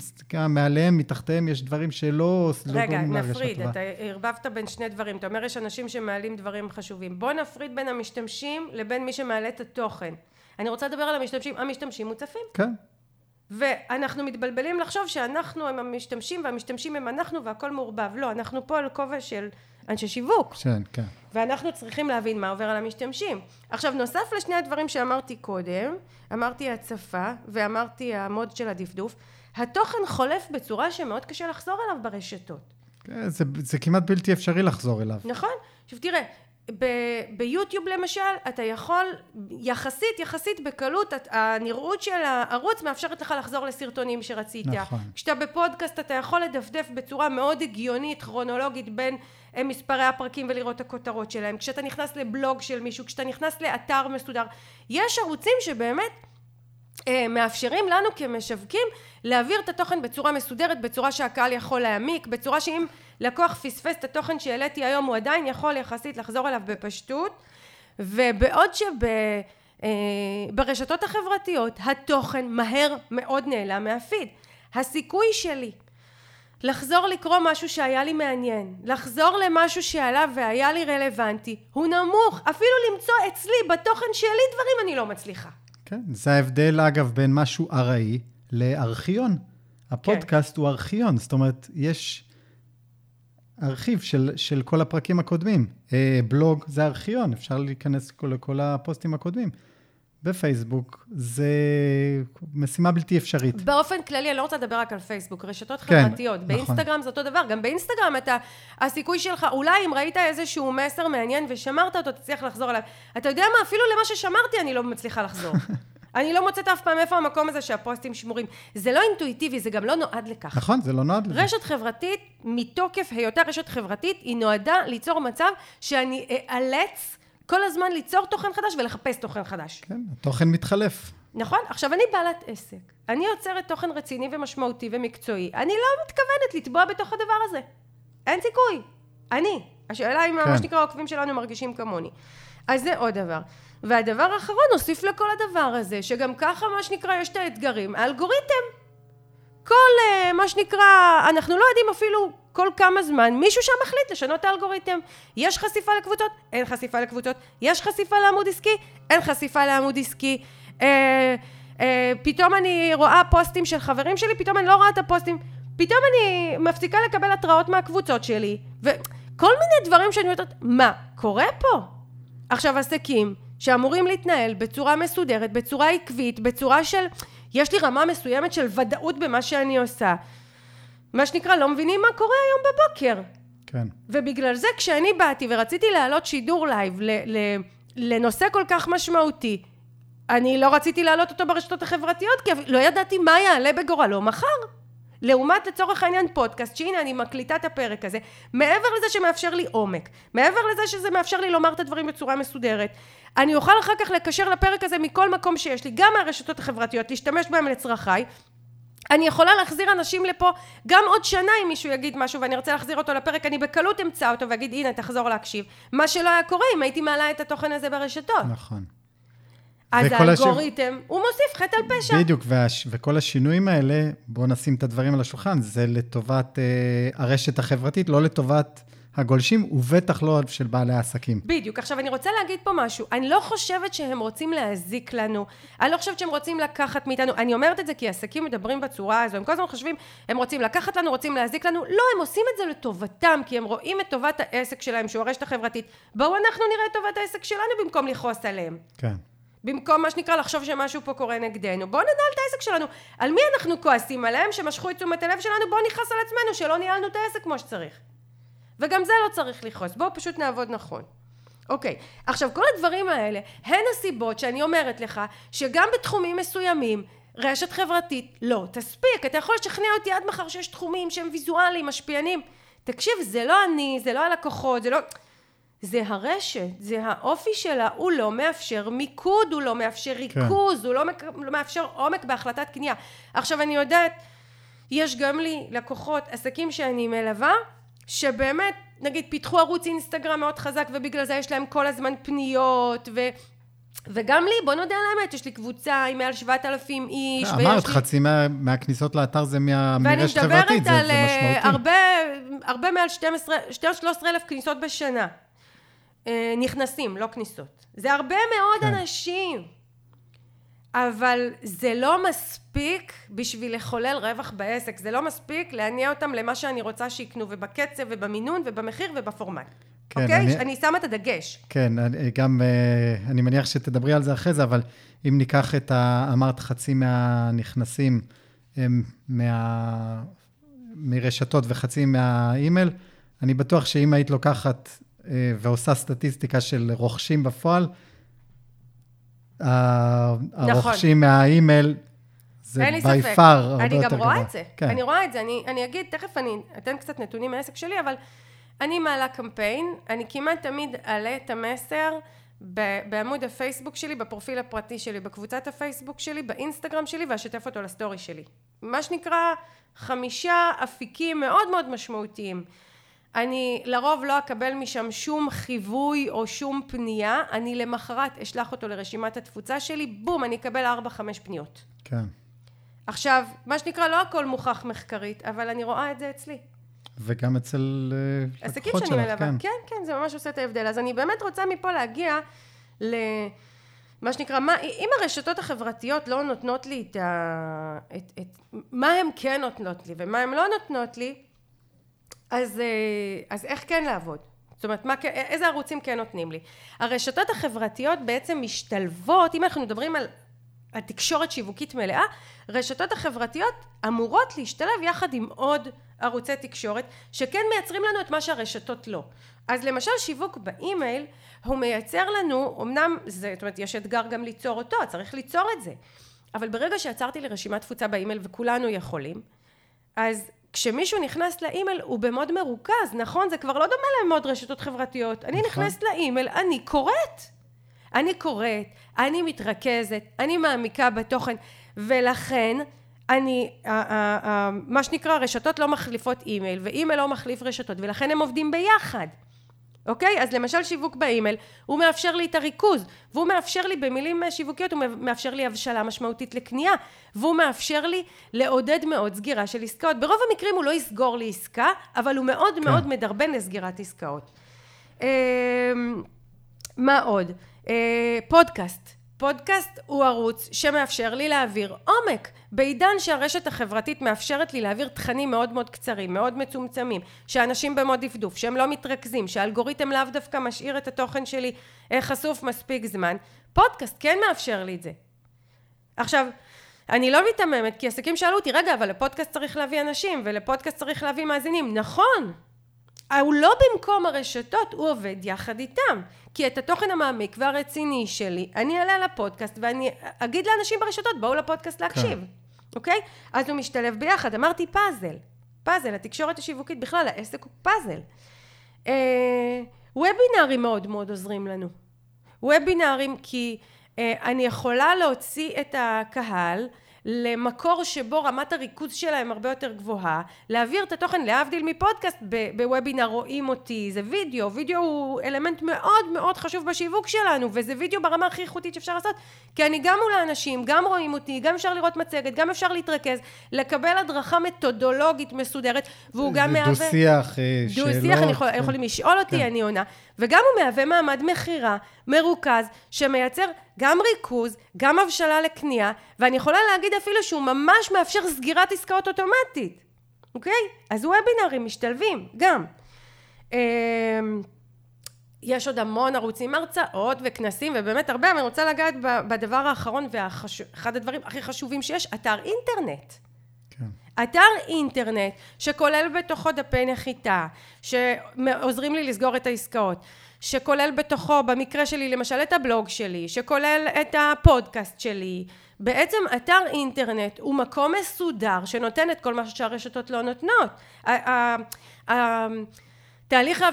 מעליהם, מתחתיהם, יש דברים שלא... לא רגע, לא נפריד, אתה ערבבת בין שני דברים. אתה אומר, יש אנשים שמעלים דברים חשובים. בוא נפריד בין המשתמשים לבין מי שמעלה את התוכן. אני רוצה לדבר על המשתמשים. המשתמשים מוצפים. כן. ואנחנו מתבלבלים לחשוב שאנחנו הם המשתמשים והמשתמשים הם אנחנו והכל מעורבב. לא, אנחנו פה על כובע של אנשי שיווק. כן, כן. ואנחנו צריכים להבין מה עובר על המשתמשים. עכשיו, נוסף לשני הדברים שאמרתי קודם, אמרתי הצפה ואמרתי המוד של הדפדוף, התוכן חולף בצורה שמאוד קשה לחזור אליו ברשתות. כן, זה, זה כמעט בלתי אפשרי לחזור אליו. נכון. עכשיו תראה, ב- ביוטיוב למשל אתה יכול יחסית יחסית בקלות הנראות של הערוץ מאפשרת לך לחזור לסרטונים שרצית. נכון. כשאתה בפודקאסט אתה יכול לדפדף בצורה מאוד הגיונית כרונולוגית בין אה, מספרי הפרקים ולראות את הכותרות שלהם. כשאתה נכנס לבלוג של מישהו כשאתה נכנס לאתר מסודר יש ערוצים שבאמת מאפשרים לנו כמשווקים להעביר את התוכן בצורה מסודרת, בצורה שהקהל יכול להעמיק, בצורה שאם לקוח פספס את התוכן שהעליתי היום הוא עדיין יכול יחסית לחזור אליו בפשטות ובעוד שברשתות שב, החברתיות התוכן מהר מאוד נעלם מהפיד. הסיכוי שלי לחזור לקרוא משהו שהיה לי מעניין, לחזור למשהו שעלה והיה לי רלוונטי, הוא נמוך. אפילו למצוא אצלי בתוכן שלי דברים אני לא מצליחה. כן, זה ההבדל אגב בין משהו ארעי לארכיון. הפודקאסט כן. הוא ארכיון, זאת אומרת, יש ארכיב של, של כל הפרקים הקודמים. אה, בלוג זה ארכיון, אפשר להיכנס לכל, לכל הפוסטים הקודמים. בפייסבוק זה משימה בלתי אפשרית. באופן כללי, אני לא רוצה לדבר רק על פייסבוק, רשתות כן, חברתיות. נכון. באינסטגרם זה אותו דבר, גם באינסטגרם אתה, הסיכוי שלך, אולי אם ראית איזשהו מסר מעניין ושמרת אותו, תצליח לחזור אליו. אתה יודע מה, אפילו למה ששמרתי אני לא מצליחה לחזור. [LAUGHS] אני לא מוצאת אף פעם איפה המקום הזה שהפוסטים שמורים. זה לא אינטואיטיבי, זה גם לא נועד לכך. נכון, זה לא נועד לכך. רשת חברתית, מתוקף היותה רשת חברתית, היא נועדה ליצור מצב שאני אאלץ כל הזמן ליצור תוכן חדש ולחפש תוכן חדש. כן, התוכן מתחלף. נכון. עכשיו, אני בעלת עסק. אני יוצרת תוכן רציני ומשמעותי ומקצועי. אני לא מתכוונת לטבוע בתוך הדבר הזה. אין סיכוי. אני. השאלה אם כן. מה שנקרא העוקבים שלנו מרגישים כמוני. אז זה עוד דבר. והדבר האחרון, נוסיף לכל הדבר הזה, שגם ככה מה שנקרא יש את האתגרים, האלגוריתם. כל אה, מה שנקרא, אנחנו לא יודעים אפילו כל כמה זמן מישהו שם מחליט לשנות את האלגוריתם. יש חשיפה לקבוצות? אין חשיפה לקבוצות. יש חשיפה לעמוד עסקי? אין חשיפה לעמוד עסקי. אה, אה, פתאום אני רואה פוסטים של חברים שלי, פתאום אני לא רואה את הפוסטים. פתאום אני מפסיקה לקבל התראות מהקבוצות שלי. וכל מיני דברים שאני אומרת, מה קורה פה? עכשיו עסקים שאמורים להתנהל בצורה מסודרת, בצורה עקבית, בצורה של... יש לי רמה מסוימת של ודאות במה שאני עושה. מה שנקרא, לא מבינים מה קורה היום בבוקר. כן. ובגלל זה כשאני באתי ורציתי להעלות שידור לייב ל- ל- לנושא כל כך משמעותי, אני לא רציתי להעלות אותו ברשתות החברתיות, כי לא ידעתי מה יעלה בגורלו מחר. לעומת לצורך העניין פודקאסט, שהנה אני מקליטה את הפרק הזה, מעבר לזה שמאפשר לי עומק, מעבר לזה שזה מאפשר לי לומר את הדברים בצורה מסודרת, אני אוכל אחר כך לקשר לפרק הזה מכל מקום שיש לי, גם מהרשתות החברתיות, להשתמש בהם לצרכיי. אני יכולה להחזיר אנשים לפה גם עוד שנה אם מישהו יגיד משהו ואני רוצה להחזיר אותו לפרק, אני בקלות אמצא אותו ואגיד הנה תחזור להקשיב. מה שלא היה קורה אם הייתי מעלה את התוכן הזה ברשתות. נכון. אז הש- האלגוריתם, הוא מוסיף חטא על פשע. בדיוק, והש... וכל השינויים האלה, בואו נשים את הדברים על השולחן, זה לטובת אה, הרשת החברתית, לא לטובת הגולשים, ובטח לא של בעלי העסקים. בדיוק. עכשיו, אני רוצה להגיד פה משהו. אני לא חושבת שהם רוצים להזיק לנו. אני לא חושבת שהם רוצים לקחת מאיתנו. אני אומרת את זה כי עסקים מדברים בצורה הזו. הם כל הזמן חושבים, הם רוצים לקחת לנו, רוצים להזיק לנו. לא, הם עושים את זה לטובתם, כי הם רואים את טובת העסק שלהם, שהוא הרשת החברתית. בואו אנחנו נראה את טובת העסק שלנו במקום לכעוס עליהם. כן. במקום מה שנקרא לחשוב שמשהו פה קורה נגדנו. בואו ננהל את העסק שלנו. על מי אנחנו כועסים? עליהם שמשכו את תשומת הלב שלנו? בואו נכעס על עצמנו שלא ניהלנו את העסק כמו שצריך. וגם זה לא צריך לכעוס. בואו פשוט נעבוד נכון. אוקיי, עכשיו כל הדברים האלה הן הסיבות שאני אומרת לך שגם בתחומים מסוימים רשת חברתית לא תספיק. אתה יכול לשכנע אותי עד מחר שיש תחומים שהם ויזואליים, משפיענים. תקשיב, זה לא אני, זה לא הלקוחות, זה לא... זה הרשת, זה האופי שלה, הוא לא מאפשר מיקוד, הוא לא מאפשר ריכוז, כן. הוא לא, מק... לא מאפשר עומק בהחלטת קנייה. עכשיו אני יודעת, יש גם לי לקוחות, עסקים שאני מלווה, שבאמת, נגיד, פיתחו ערוץ אינסטגרם מאוד חזק, ובגלל זה יש להם כל הזמן פניות, ו... וגם לי, בוא נודה על האמת, יש לי קבוצה עם מעל 7,000 איש. אמרת, חצי מה, מהכניסות לאתר זה מה, מרשת חברתית, זה, זה משמעותי. ואני מדברת על הרבה, הרבה מעל 12-13 אלף כניסות בשנה. נכנסים, לא כניסות. זה הרבה מאוד כן. אנשים. אבל זה לא מספיק בשביל לחולל רווח בעסק, זה לא מספיק להניע אותם למה שאני רוצה שיקנו, ובקצב, ובמינון, ובמחיר, ובפורמט. כן, אוקיי? אני... אני שמה את הדגש. כן, אני, גם, אני מניח שתדברי על זה אחרי זה, אבל אם ניקח את ה... אמרת חצי מהנכנסים הם מה... מרשתות וחצי מהאימייל, אני בטוח שאם היית לוקחת ועושה סטטיסטיקה של רוכשים בפועל, הרוכשים נכון. מהאימייל, זה בי פאר הרבה יותר גבוה. אני גם רואה את זה. כן. אני רואה את זה. אני, אני אגיד, תכף אני אתן קצת נתונים מהעסק שלי, אבל אני מעלה קמפיין, אני כמעט תמיד אעלה את המסר בעמוד הפייסבוק שלי, בפרופיל הפרטי שלי, בקבוצת הפייסבוק שלי, באינסטגרם שלי, ואשתף אותו לסטורי שלי. מה שנקרא חמישה אפיקים מאוד מאוד משמעותיים. אני לרוב לא אקבל משם שום חיווי או שום פנייה, אני למחרת אשלח אותו לרשימת התפוצה שלי, בום, אני אקבל 4-5 פניות. כן. עכשיו, מה שנקרא, לא הכל מוכח מחקרית, אבל אני רואה את זה אצלי. וגם אצל uh, לקוחות שלך, מלווה. כן. כן, כן, זה ממש עושה את ההבדל. אז אני באמת רוצה מפה להגיע ל... מה שנקרא, מה, אם הרשתות החברתיות לא נותנות לי את ה... את, את, מה הן כן נותנות לי ומה הן לא נותנות לי, אז, אה, אז איך כן לעבוד? זאת אומרת, מה, איזה ערוצים כן נותנים לי? הרשתות החברתיות בעצם משתלבות, אם אנחנו מדברים על, על תקשורת שיווקית מלאה, רשתות החברתיות אמורות להשתלב יחד עם עוד ערוצי תקשורת, שכן מייצרים לנו את מה שהרשתות לא. אז למשל שיווק באימייל, הוא מייצר לנו, אמנם, זה, זאת אומרת, יש אתגר גם ליצור אותו, צריך ליצור את זה. אבל ברגע שיצרתי לי רשימת תפוצה באימייל, וכולנו יכולים, אז כשמישהו נכנס לאימייל הוא במוד מרוכז, נכון? זה כבר לא דומה למוד רשתות חברתיות. אני נכון. נכנסת לאימייל, אני קוראת. אני קוראת, אני מתרכזת, אני מעמיקה בתוכן, ולכן אני, מה שנקרא, רשתות לא מחליפות אימייל, ואימייל לא מחליף רשתות, ולכן הם עובדים ביחד. אוקיי? אז למשל שיווק באימייל, הוא מאפשר לי את הריכוז, והוא מאפשר לי במילים שיווקיות, הוא מאפשר לי הבשלה משמעותית לקנייה, והוא מאפשר לי לעודד מאוד סגירה של עסקאות. ברוב המקרים הוא לא יסגור לי עסקה, אבל הוא מאוד כן. מאוד מדרבן לסגירת עסקאות. אמ, מה עוד? אה, פודקאסט. פודקאסט הוא ערוץ שמאפשר לי להעביר עומק. בעידן שהרשת החברתית מאפשרת לי להעביר תכנים מאוד מאוד קצרים, מאוד מצומצמים, שאנשים במוד דפדוף, שהם לא מתרכזים, שהאלגוריתם לאו דווקא משאיר את התוכן שלי אה, חשוף מספיק זמן, פודקאסט כן מאפשר לי את זה. עכשיו, אני לא מתעממת, כי עסקים שאלו אותי, רגע, אבל לפודקאסט צריך להביא אנשים, ולפודקאסט צריך להביא מאזינים. נכון, הוא לא במקום הרשתות, הוא עובד יחד איתם. כי את התוכן המעמיק והרציני שלי, אני אעלה לפודקאסט ואני אגיד לאנשים ברשתות, בואו לפודקאסט להקשיב. כן. אוקיי? אז הוא משתלב ביחד. אמרתי פאזל. פאזל, התקשורת השיווקית בכלל, העסק הוא פאזל. אה, וובינארים מאוד מאוד עוזרים לנו. וובינארים כי אה, אני יכולה להוציא את הקהל למקור שבו רמת הריכוז שלהם הרבה יותר גבוהה, להעביר את התוכן להבדיל מפודקאסט, בוובינר רואים אותי, זה וידאו, וידאו הוא אלמנט מאוד מאוד חשוב בשיווק שלנו, וזה וידאו ברמה הכי איכותית שאפשר לעשות, כי אני גם מול האנשים, גם רואים אותי, גם אפשר לראות מצגת, גם אפשר להתרכז, לקבל הדרכה מתודולוגית מסודרת, והוא גם מהווה... זה דו-שיח, אה, שאלות. דו-שיח, יכול, כן. יכולים לשאול אותי, כן. אני עונה. וגם הוא מהווה מעמד מכירה מרוכז, שמייצר גם ריכוז, גם הבשלה לקנייה, ואני יכולה להגיד אפילו שהוא ממש מאפשר סגירת עסקאות אוטומטית, אוקיי? אז וובינארים משתלבים, גם. אמ, יש עוד המון ערוצים, הרצאות וכנסים, ובאמת הרבה, אבל אני רוצה לגעת בדבר האחרון, ואחד הדברים הכי חשובים שיש, אתר אינטרנט. כן. אתר אינטרנט שכולל בתוכו דפי נחיתה, שעוזרים לי לסגור את העסקאות, שכולל בתוכו, במקרה שלי למשל, את הבלוג שלי, שכולל את הפודקאסט שלי. בעצם אתר אינטרנט הוא מקום מסודר שנותן את כל מה שהרשתות לא נותנות. תהליך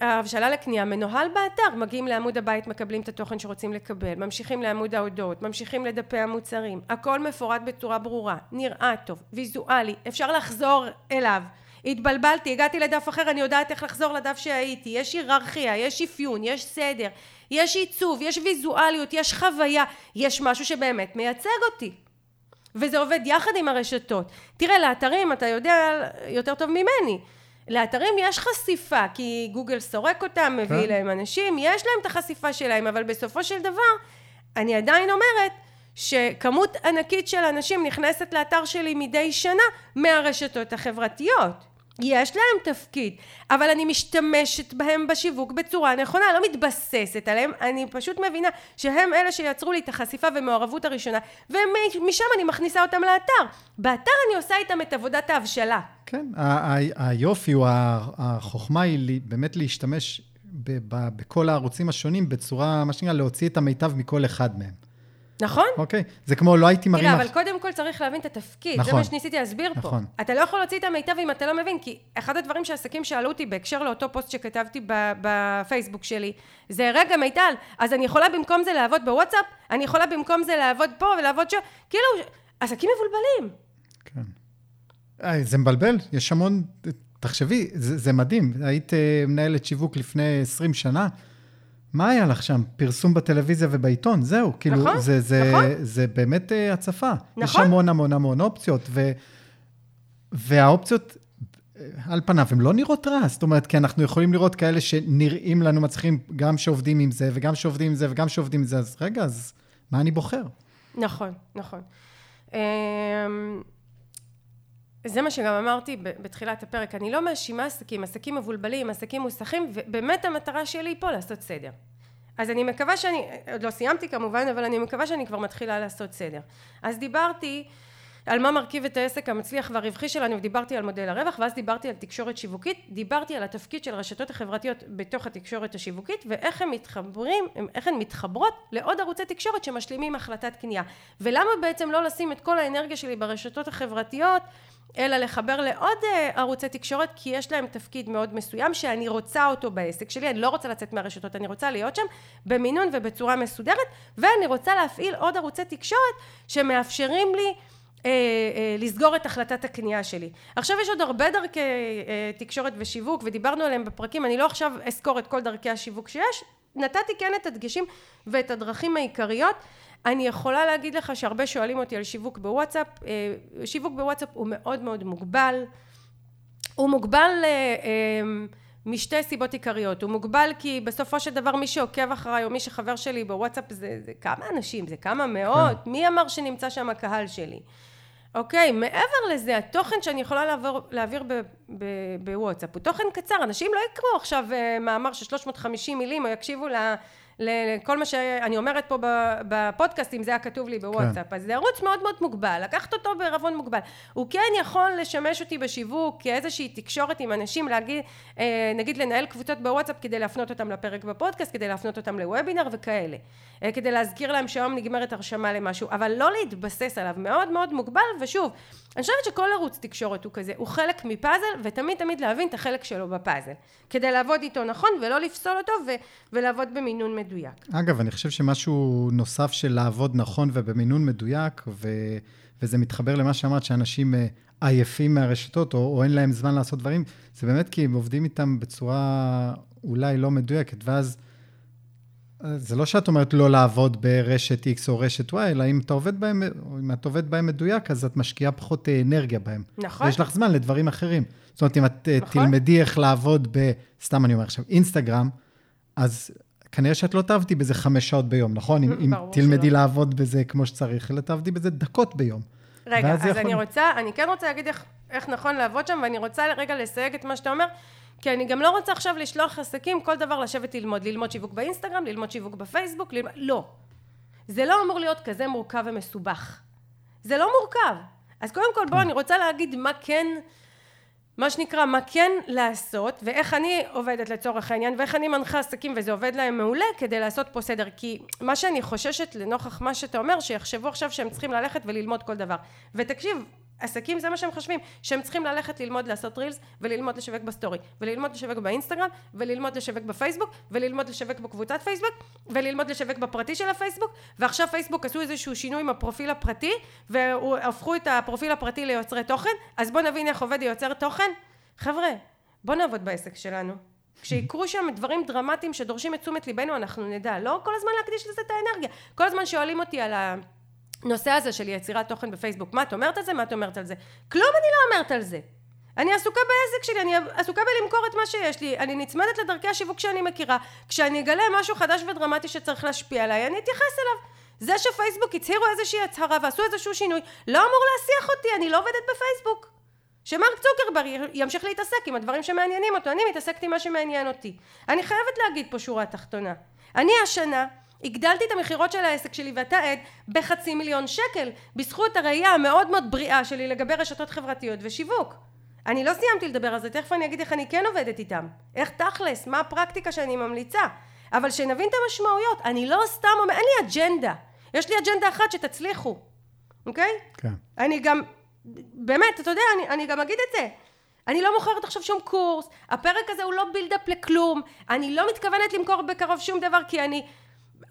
ההבשלה לקנייה מנוהל באתר, מגיעים לעמוד הבית, מקבלים את התוכן שרוצים לקבל, ממשיכים לעמוד ההודעות, ממשיכים לדפי המוצרים, הכל מפורט בצורה ברורה, נראה טוב, ויזואלי, אפשר לחזור אליו. התבלבלתי, הגעתי לדף אחר, אני יודעת איך לחזור לדף שהייתי, יש היררכיה, יש אפיון, יש סדר, יש עיצוב, יש ויזואליות, יש חוויה, יש משהו שבאמת מייצג אותי. וזה עובד יחד עם הרשתות. תראה, לאתרים, אתה יודע יותר טוב ממני, לאתרים יש חשיפה, כי גוגל סורק אותם, מביא כן. להם אנשים, יש להם את החשיפה שלהם, אבל בסופו של דבר, אני עדיין אומרת שכמות ענקית של אנשים נכנסת לאתר שלי מדי שנה מהרשתות החברתיות. יש להם תפקיד, אבל אני משתמשת בהם בשיווק בצורה נכונה, לא מתבססת עליהם, אני פשוט מבינה שהם אלה שיצרו לי את החשיפה ומעורבות הראשונה, ומשם אני מכניסה אותם לאתר. באתר אני עושה איתם את עבודת ההבשלה. כן, היופי הוא, החוכמה היא באמת להשתמש בכל הערוצים השונים בצורה, מה שנקרא, להוציא את המיטב מכל אחד מהם. נכון. אוקיי, זה כמו לא הייתי מרים... תראה, אבל קודם כל צריך להבין את התפקיד, נכון, זה מה שניסיתי להסביר נכון. פה. נכון. אתה לא יכול להוציא את המיטב אם אתה לא מבין, כי אחד הדברים שעסקים שאלו אותי בהקשר לאותו פוסט שכתבתי בפייסבוק שלי, זה רגע מיטל, אז אני יכולה במקום זה לעבוד בוואטסאפ, אני יכולה במקום זה לעבוד פה ולעבוד שם, כאילו, עסקים מבולבלים. כן. אה, זה מבלבל, יש המון, תחשבי, זה, זה מדהים, היית אה, מנהלת שיווק לפני 20 שנה, מה היה לך שם? פרסום בטלוויזיה ובעיתון, זהו. כאילו, נכון, זה, זה, נכון. זה באמת uh, הצפה. נכון. יש המון המון המון אופציות, ו, והאופציות, על פניו, הן לא נראות רע. זאת אומרת, כי אנחנו יכולים לראות כאלה שנראים לנו מצליחים, גם שעובדים עם זה, וגם שעובדים עם זה, וגם שעובדים עם זה, אז רגע, אז מה אני בוחר? נכון, נכון. זה מה שגם אמרתי בתחילת הפרק, אני לא מאשימה עסקים, עסקים מבולבלים, עסקים מוסכים, ובאמת המטרה שלי פה לעשות סדר. אז אני מקווה שאני, עוד לא סיימתי כמובן, אבל אני מקווה שאני כבר מתחילה לעשות סדר. אז דיברתי על מה מרכיב את העסק המצליח והרווחי שלנו, ודיברתי על מודל הרווח, ואז דיברתי על תקשורת שיווקית, דיברתי על התפקיד של הרשתות החברתיות בתוך התקשורת השיווקית, ואיך הם מתחברים, איך הן מתחברות לעוד ערוצי תקשורת שמשלימים החלטת קנייה. ולמה בעצם לא לשים את כל האנרגיה שלי ברשתות החברתיות אלא לחבר לעוד אה, ערוצי תקשורת, כי יש להם תפקיד מאוד מסוים שאני רוצה אותו בעסק שלי, אני לא רוצה לצאת מהרשתות, אני רוצה להיות שם במינון ובצורה מסודרת, ואני רוצה להפעיל עוד ערוצי תקשורת שמאפשרים לי אה, אה, לסגור את החלטת הקנייה שלי. עכשיו יש עוד הרבה דרכי אה, תקשורת ושיווק ודיברנו עליהם בפרקים, אני לא עכשיו אזכור את כל דרכי השיווק שיש, נתתי כן את הדגשים ואת הדרכים העיקריות. אני יכולה להגיד לך שהרבה שואלים אותי על שיווק בוואטסאפ, אה, שיווק בוואטסאפ הוא מאוד מאוד מוגבל, הוא מוגבל אה, אה, משתי סיבות עיקריות, הוא מוגבל כי בסופו של דבר מי שעוקב אחריי או מי שחבר שלי בוואטסאפ זה, זה כמה אנשים, זה כמה מאות, כן. מי אמר שנמצא שם הקהל שלי? אוקיי, מעבר לזה, התוכן שאני יכולה לעבור, להעביר בוואטסאפ הוא תוכן קצר, אנשים לא יקראו עכשיו מאמר של 350 מילים או יקשיבו ל... לכל מה שאני אומרת פה בפודקאסט, אם זה היה כתוב לי בוואטסאפ. כן. אז זה ערוץ מאוד מאוד מוגבל, לקחת אותו בערבון מוגבל. הוא כן יכול לשמש אותי בשיווק כאיזושהי תקשורת עם אנשים, להגיד, אה, נגיד לנהל קבוצות בוואטסאפ כדי להפנות אותם לפרק בפודקאסט, כדי להפנות אותם לוובינר וכאלה. אה, כדי להזכיר להם שהיום נגמרת הרשמה למשהו, אבל לא להתבסס עליו, מאוד מאוד מוגבל, ושוב, אני חושבת שכל ערוץ תקשורת הוא כזה, הוא חלק מפאזל, ותמיד תמיד להבין את החלק שלו בפאזל, כדי לעבוד איתו נכון ולא לפסול אותו ו- ולעבוד במינון מדויק. אגב, אני חושב שמשהו נוסף של לעבוד נכון ובמינון מדויק, ו- וזה מתחבר למה שאמרת, שאנשים אה, עייפים מהרשתות, או, או אין להם זמן לעשות דברים, זה באמת כי הם עובדים איתם בצורה אולי לא מדויקת, ואז... זה לא שאת אומרת לא לעבוד ברשת X או רשת Y, אלא אם אתה עובד בהם, אם את עובד בהם מדויק, אז את משקיעה פחות אנרגיה בהם. נכון. ויש לך זמן לדברים אחרים. זאת אומרת, אם את אה, נכון. תלמדי איך לעבוד ב... סתם אני אומר עכשיו, אינסטגרם, אז כנראה שאת לא תעבדי בזה חמש שעות ביום, נכון? אם, [LAUGHS] אם תלמדי שלא. לעבוד בזה כמו שצריך, אלא תעבדי בזה דקות ביום. רגע, אז יכול... אני רוצה, אני כן רוצה להגיד איך, איך נכון לעבוד שם, ואני רוצה רגע לסייג את מה שאתה אומר. כי אני גם לא רוצה עכשיו לשלוח עסקים כל דבר לשבת ללמוד, ללמוד שיווק באינסטגרם, ללמוד שיווק בפייסבוק, ללמוד... לא. זה לא אמור להיות כזה מורכב ומסובך. זה לא מורכב. אז קודם כל בואו כן. אני רוצה להגיד מה כן, מה שנקרא, מה כן לעשות, ואיך אני עובדת לצורך העניין, ואיך אני מנחה עסקים וזה עובד להם מעולה כדי לעשות פה סדר. כי מה שאני חוששת לנוכח מה שאתה אומר, שיחשבו עכשיו שהם צריכים ללכת וללמוד כל דבר. ותקשיב, עסקים זה מה שהם חושבים, שהם צריכים ללכת ללמוד לעשות רילס וללמוד לשווק בסטורי וללמוד לשווק באינסטגרם וללמוד לשווק בפייסבוק וללמוד לשווק בקבוצת פייסבוק וללמוד לשווק בפרטי של הפייסבוק ועכשיו פייסבוק עשו איזשהו שינוי עם הפרופיל הפרטי והפכו את הפרופיל הפרטי ליוצרי תוכן אז בואו נבין איך עובד יוצר תוכן. חבר'ה בואו נעבוד בעסק שלנו. כשיקרו שם דברים דרמטיים שדורשים את תשומת ליבנו אנחנו נדע. לא כל הזמן להקדיש לזה את האנרגיה. כל הזמן שואלים אותי על ה... הנושא הזה של יצירת תוכן בפייסבוק, מה את אומרת על זה? מה את אומרת על זה? כלום אני לא אומרת על זה. אני עסוקה בעסק שלי, אני עסוקה בלמכור את מה שיש לי, אני נצמדת לדרכי השיווק שאני מכירה, כשאני אגלה משהו חדש ודרמטי שצריך להשפיע עליי, אני אתייחס אליו. זה שפייסבוק הצהירו איזושהי הצהרה ועשו איזשהו שינוי, לא אמור להסיח אותי, אני לא עובדת בפייסבוק. שמרק צוקרברג ימשיך להתעסק עם הדברים שמעניינים אותו, אני מתעסקת עם מה שמעניין אותי. אני חייבת להגיד פה שורה תחתונה. אני השנה הגדלתי את המכירות של העסק שלי ואתה עד בחצי מיליון שקל בזכות הראייה המאוד מאוד בריאה שלי לגבי רשתות חברתיות ושיווק. אני לא סיימתי לדבר על זה, תכף אני אגיד איך אני כן עובדת איתם. איך תכלס, מה הפרקטיקה שאני ממליצה. אבל שנבין את המשמעויות, אני לא סתם אומר, אין לי אג'נדה. יש לי אג'נדה אחת שתצליחו, אוקיי? כן. אני גם, באמת, אתה יודע, אני, אני גם אגיד את זה. אני לא מוכרת עכשיו שום קורס, הפרק הזה הוא לא בילדאפ לכלום, אני לא מתכוונת למכור בקרוב שום דבר כי אני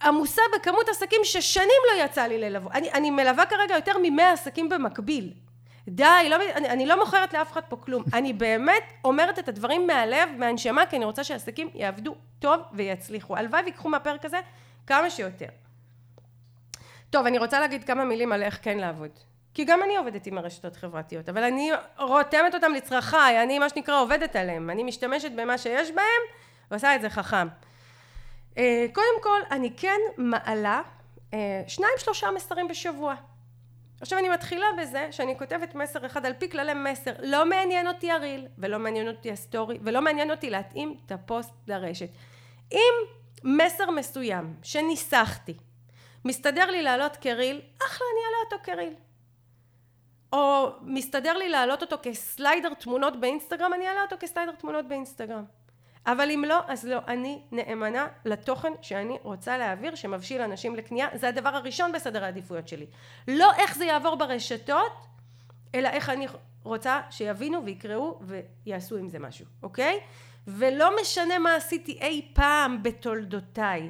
עמוסה בכמות עסקים ששנים לא יצא לי ללוות. אני, אני מלווה כרגע יותר ממאה עסקים במקביל. די, לא, אני, אני לא מוכרת לאף אחד פה כלום. [LAUGHS] אני באמת אומרת את הדברים מהלב, מהנשמה, כי אני רוצה שעסקים יעבדו טוב ויצליחו. הלוואי ויקחו מהפרק הזה כמה שיותר. טוב, אני רוצה להגיד כמה מילים על איך כן לעבוד. כי גם אני עובדת עם הרשתות חברתיות, אבל אני רותמת אותם לצרכיי, אני מה שנקרא עובדת עליהם, אני משתמשת במה שיש בהם ועושה את זה חכם. אה, קודם כל אני כן מעלה אה, שניים שלושה מסרים בשבוע. עכשיו אני מתחילה בזה שאני כותבת מסר אחד על פי כללי מסר. לא מעניין אותי הריל ולא מעניין אותי הסטורי ולא מעניין אותי להתאים את הפוסט לרשת. אם מסר מסוים שניסחתי מסתדר לי לעלות כריל אחלה אני אעלה אותו כריל. או מסתדר לי להעלות אותו כסליידר תמונות באינסטגרם אני אעלה אותו כסליידר תמונות באינסטגרם אבל אם לא, אז לא. אני נאמנה לתוכן שאני רוצה להעביר, שמבשיל אנשים לקנייה. זה הדבר הראשון בסדר העדיפויות שלי. לא איך זה יעבור ברשתות, אלא איך אני רוצה שיבינו ויקראו ויעשו עם זה משהו, אוקיי? ולא משנה מה עשיתי אי פעם בתולדותיי.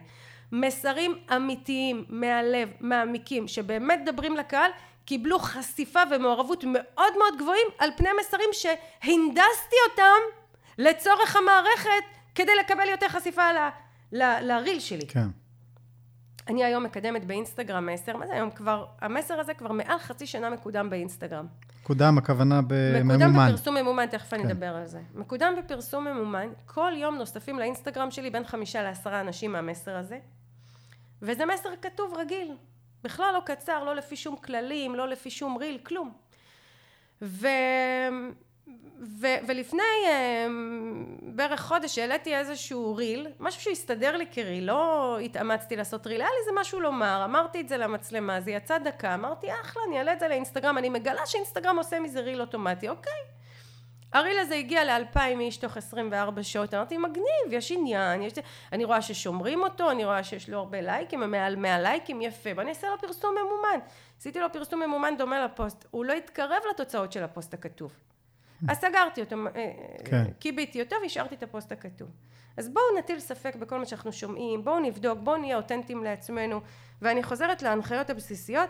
מסרים אמיתיים, מהלב, מעמיקים, שבאמת מדברים לקהל, קיבלו חשיפה ומעורבות מאוד מאוד גבוהים על פני מסרים שהנדסתי אותם לצורך המערכת כדי לקבל יותר חשיפה ל, ל, לריל שלי. כן. אני היום מקדמת באינסטגרם מסר, מה זה היום כבר, המסר הזה כבר מעל חצי שנה מקודם באינסטגרם. מקודם, הכוונה בממומן. מקודם בפרסום ממומן, תכף אני כן. אדבר על זה. מקודם בפרסום ממומן, כל יום נוספים לאינסטגרם שלי בין חמישה לעשרה אנשים מהמסר הזה, וזה מסר כתוב רגיל, בכלל לא קצר, לא לפי שום כללים, לא לפי שום ריל, כלום. ו... ו... ולפני אה, בערך חודש העליתי איזשהו ריל, משהו שהסתדר לי כריל, לא התאמצתי לעשות ריל, היה לי איזה משהו לומר, אמרתי את זה למצלמה, זה יצא דקה, אמרתי אחלה, אני אעלה את זה לאינסטגרם, אני מגלה שאינסטגרם עושה מזה ריל אוטומטי, אוקיי. הריל הזה הגיע לאלפיים איש תוך 24 שעות, אמרתי מגניב, יש עניין, יש... אני רואה ששומרים אותו, אני רואה שיש לו הרבה לייקים, מעל 100 לייקים, יפה, בוא אני אעשה לו פרסום ממומן. עשיתי לו פרסום ממומן דומה לפוסט, הוא לא התקרב לתוצאות של הפוסט הכתוב. אז סגרתי אותו, אה, כן. כיביתי אותו והשארתי את הפוסט הכתוב. אז בואו נטיל ספק בכל מה שאנחנו שומעים, בואו נבדוק, בואו נהיה אותנטיים לעצמנו, ואני חוזרת להנחיות הבסיסיות,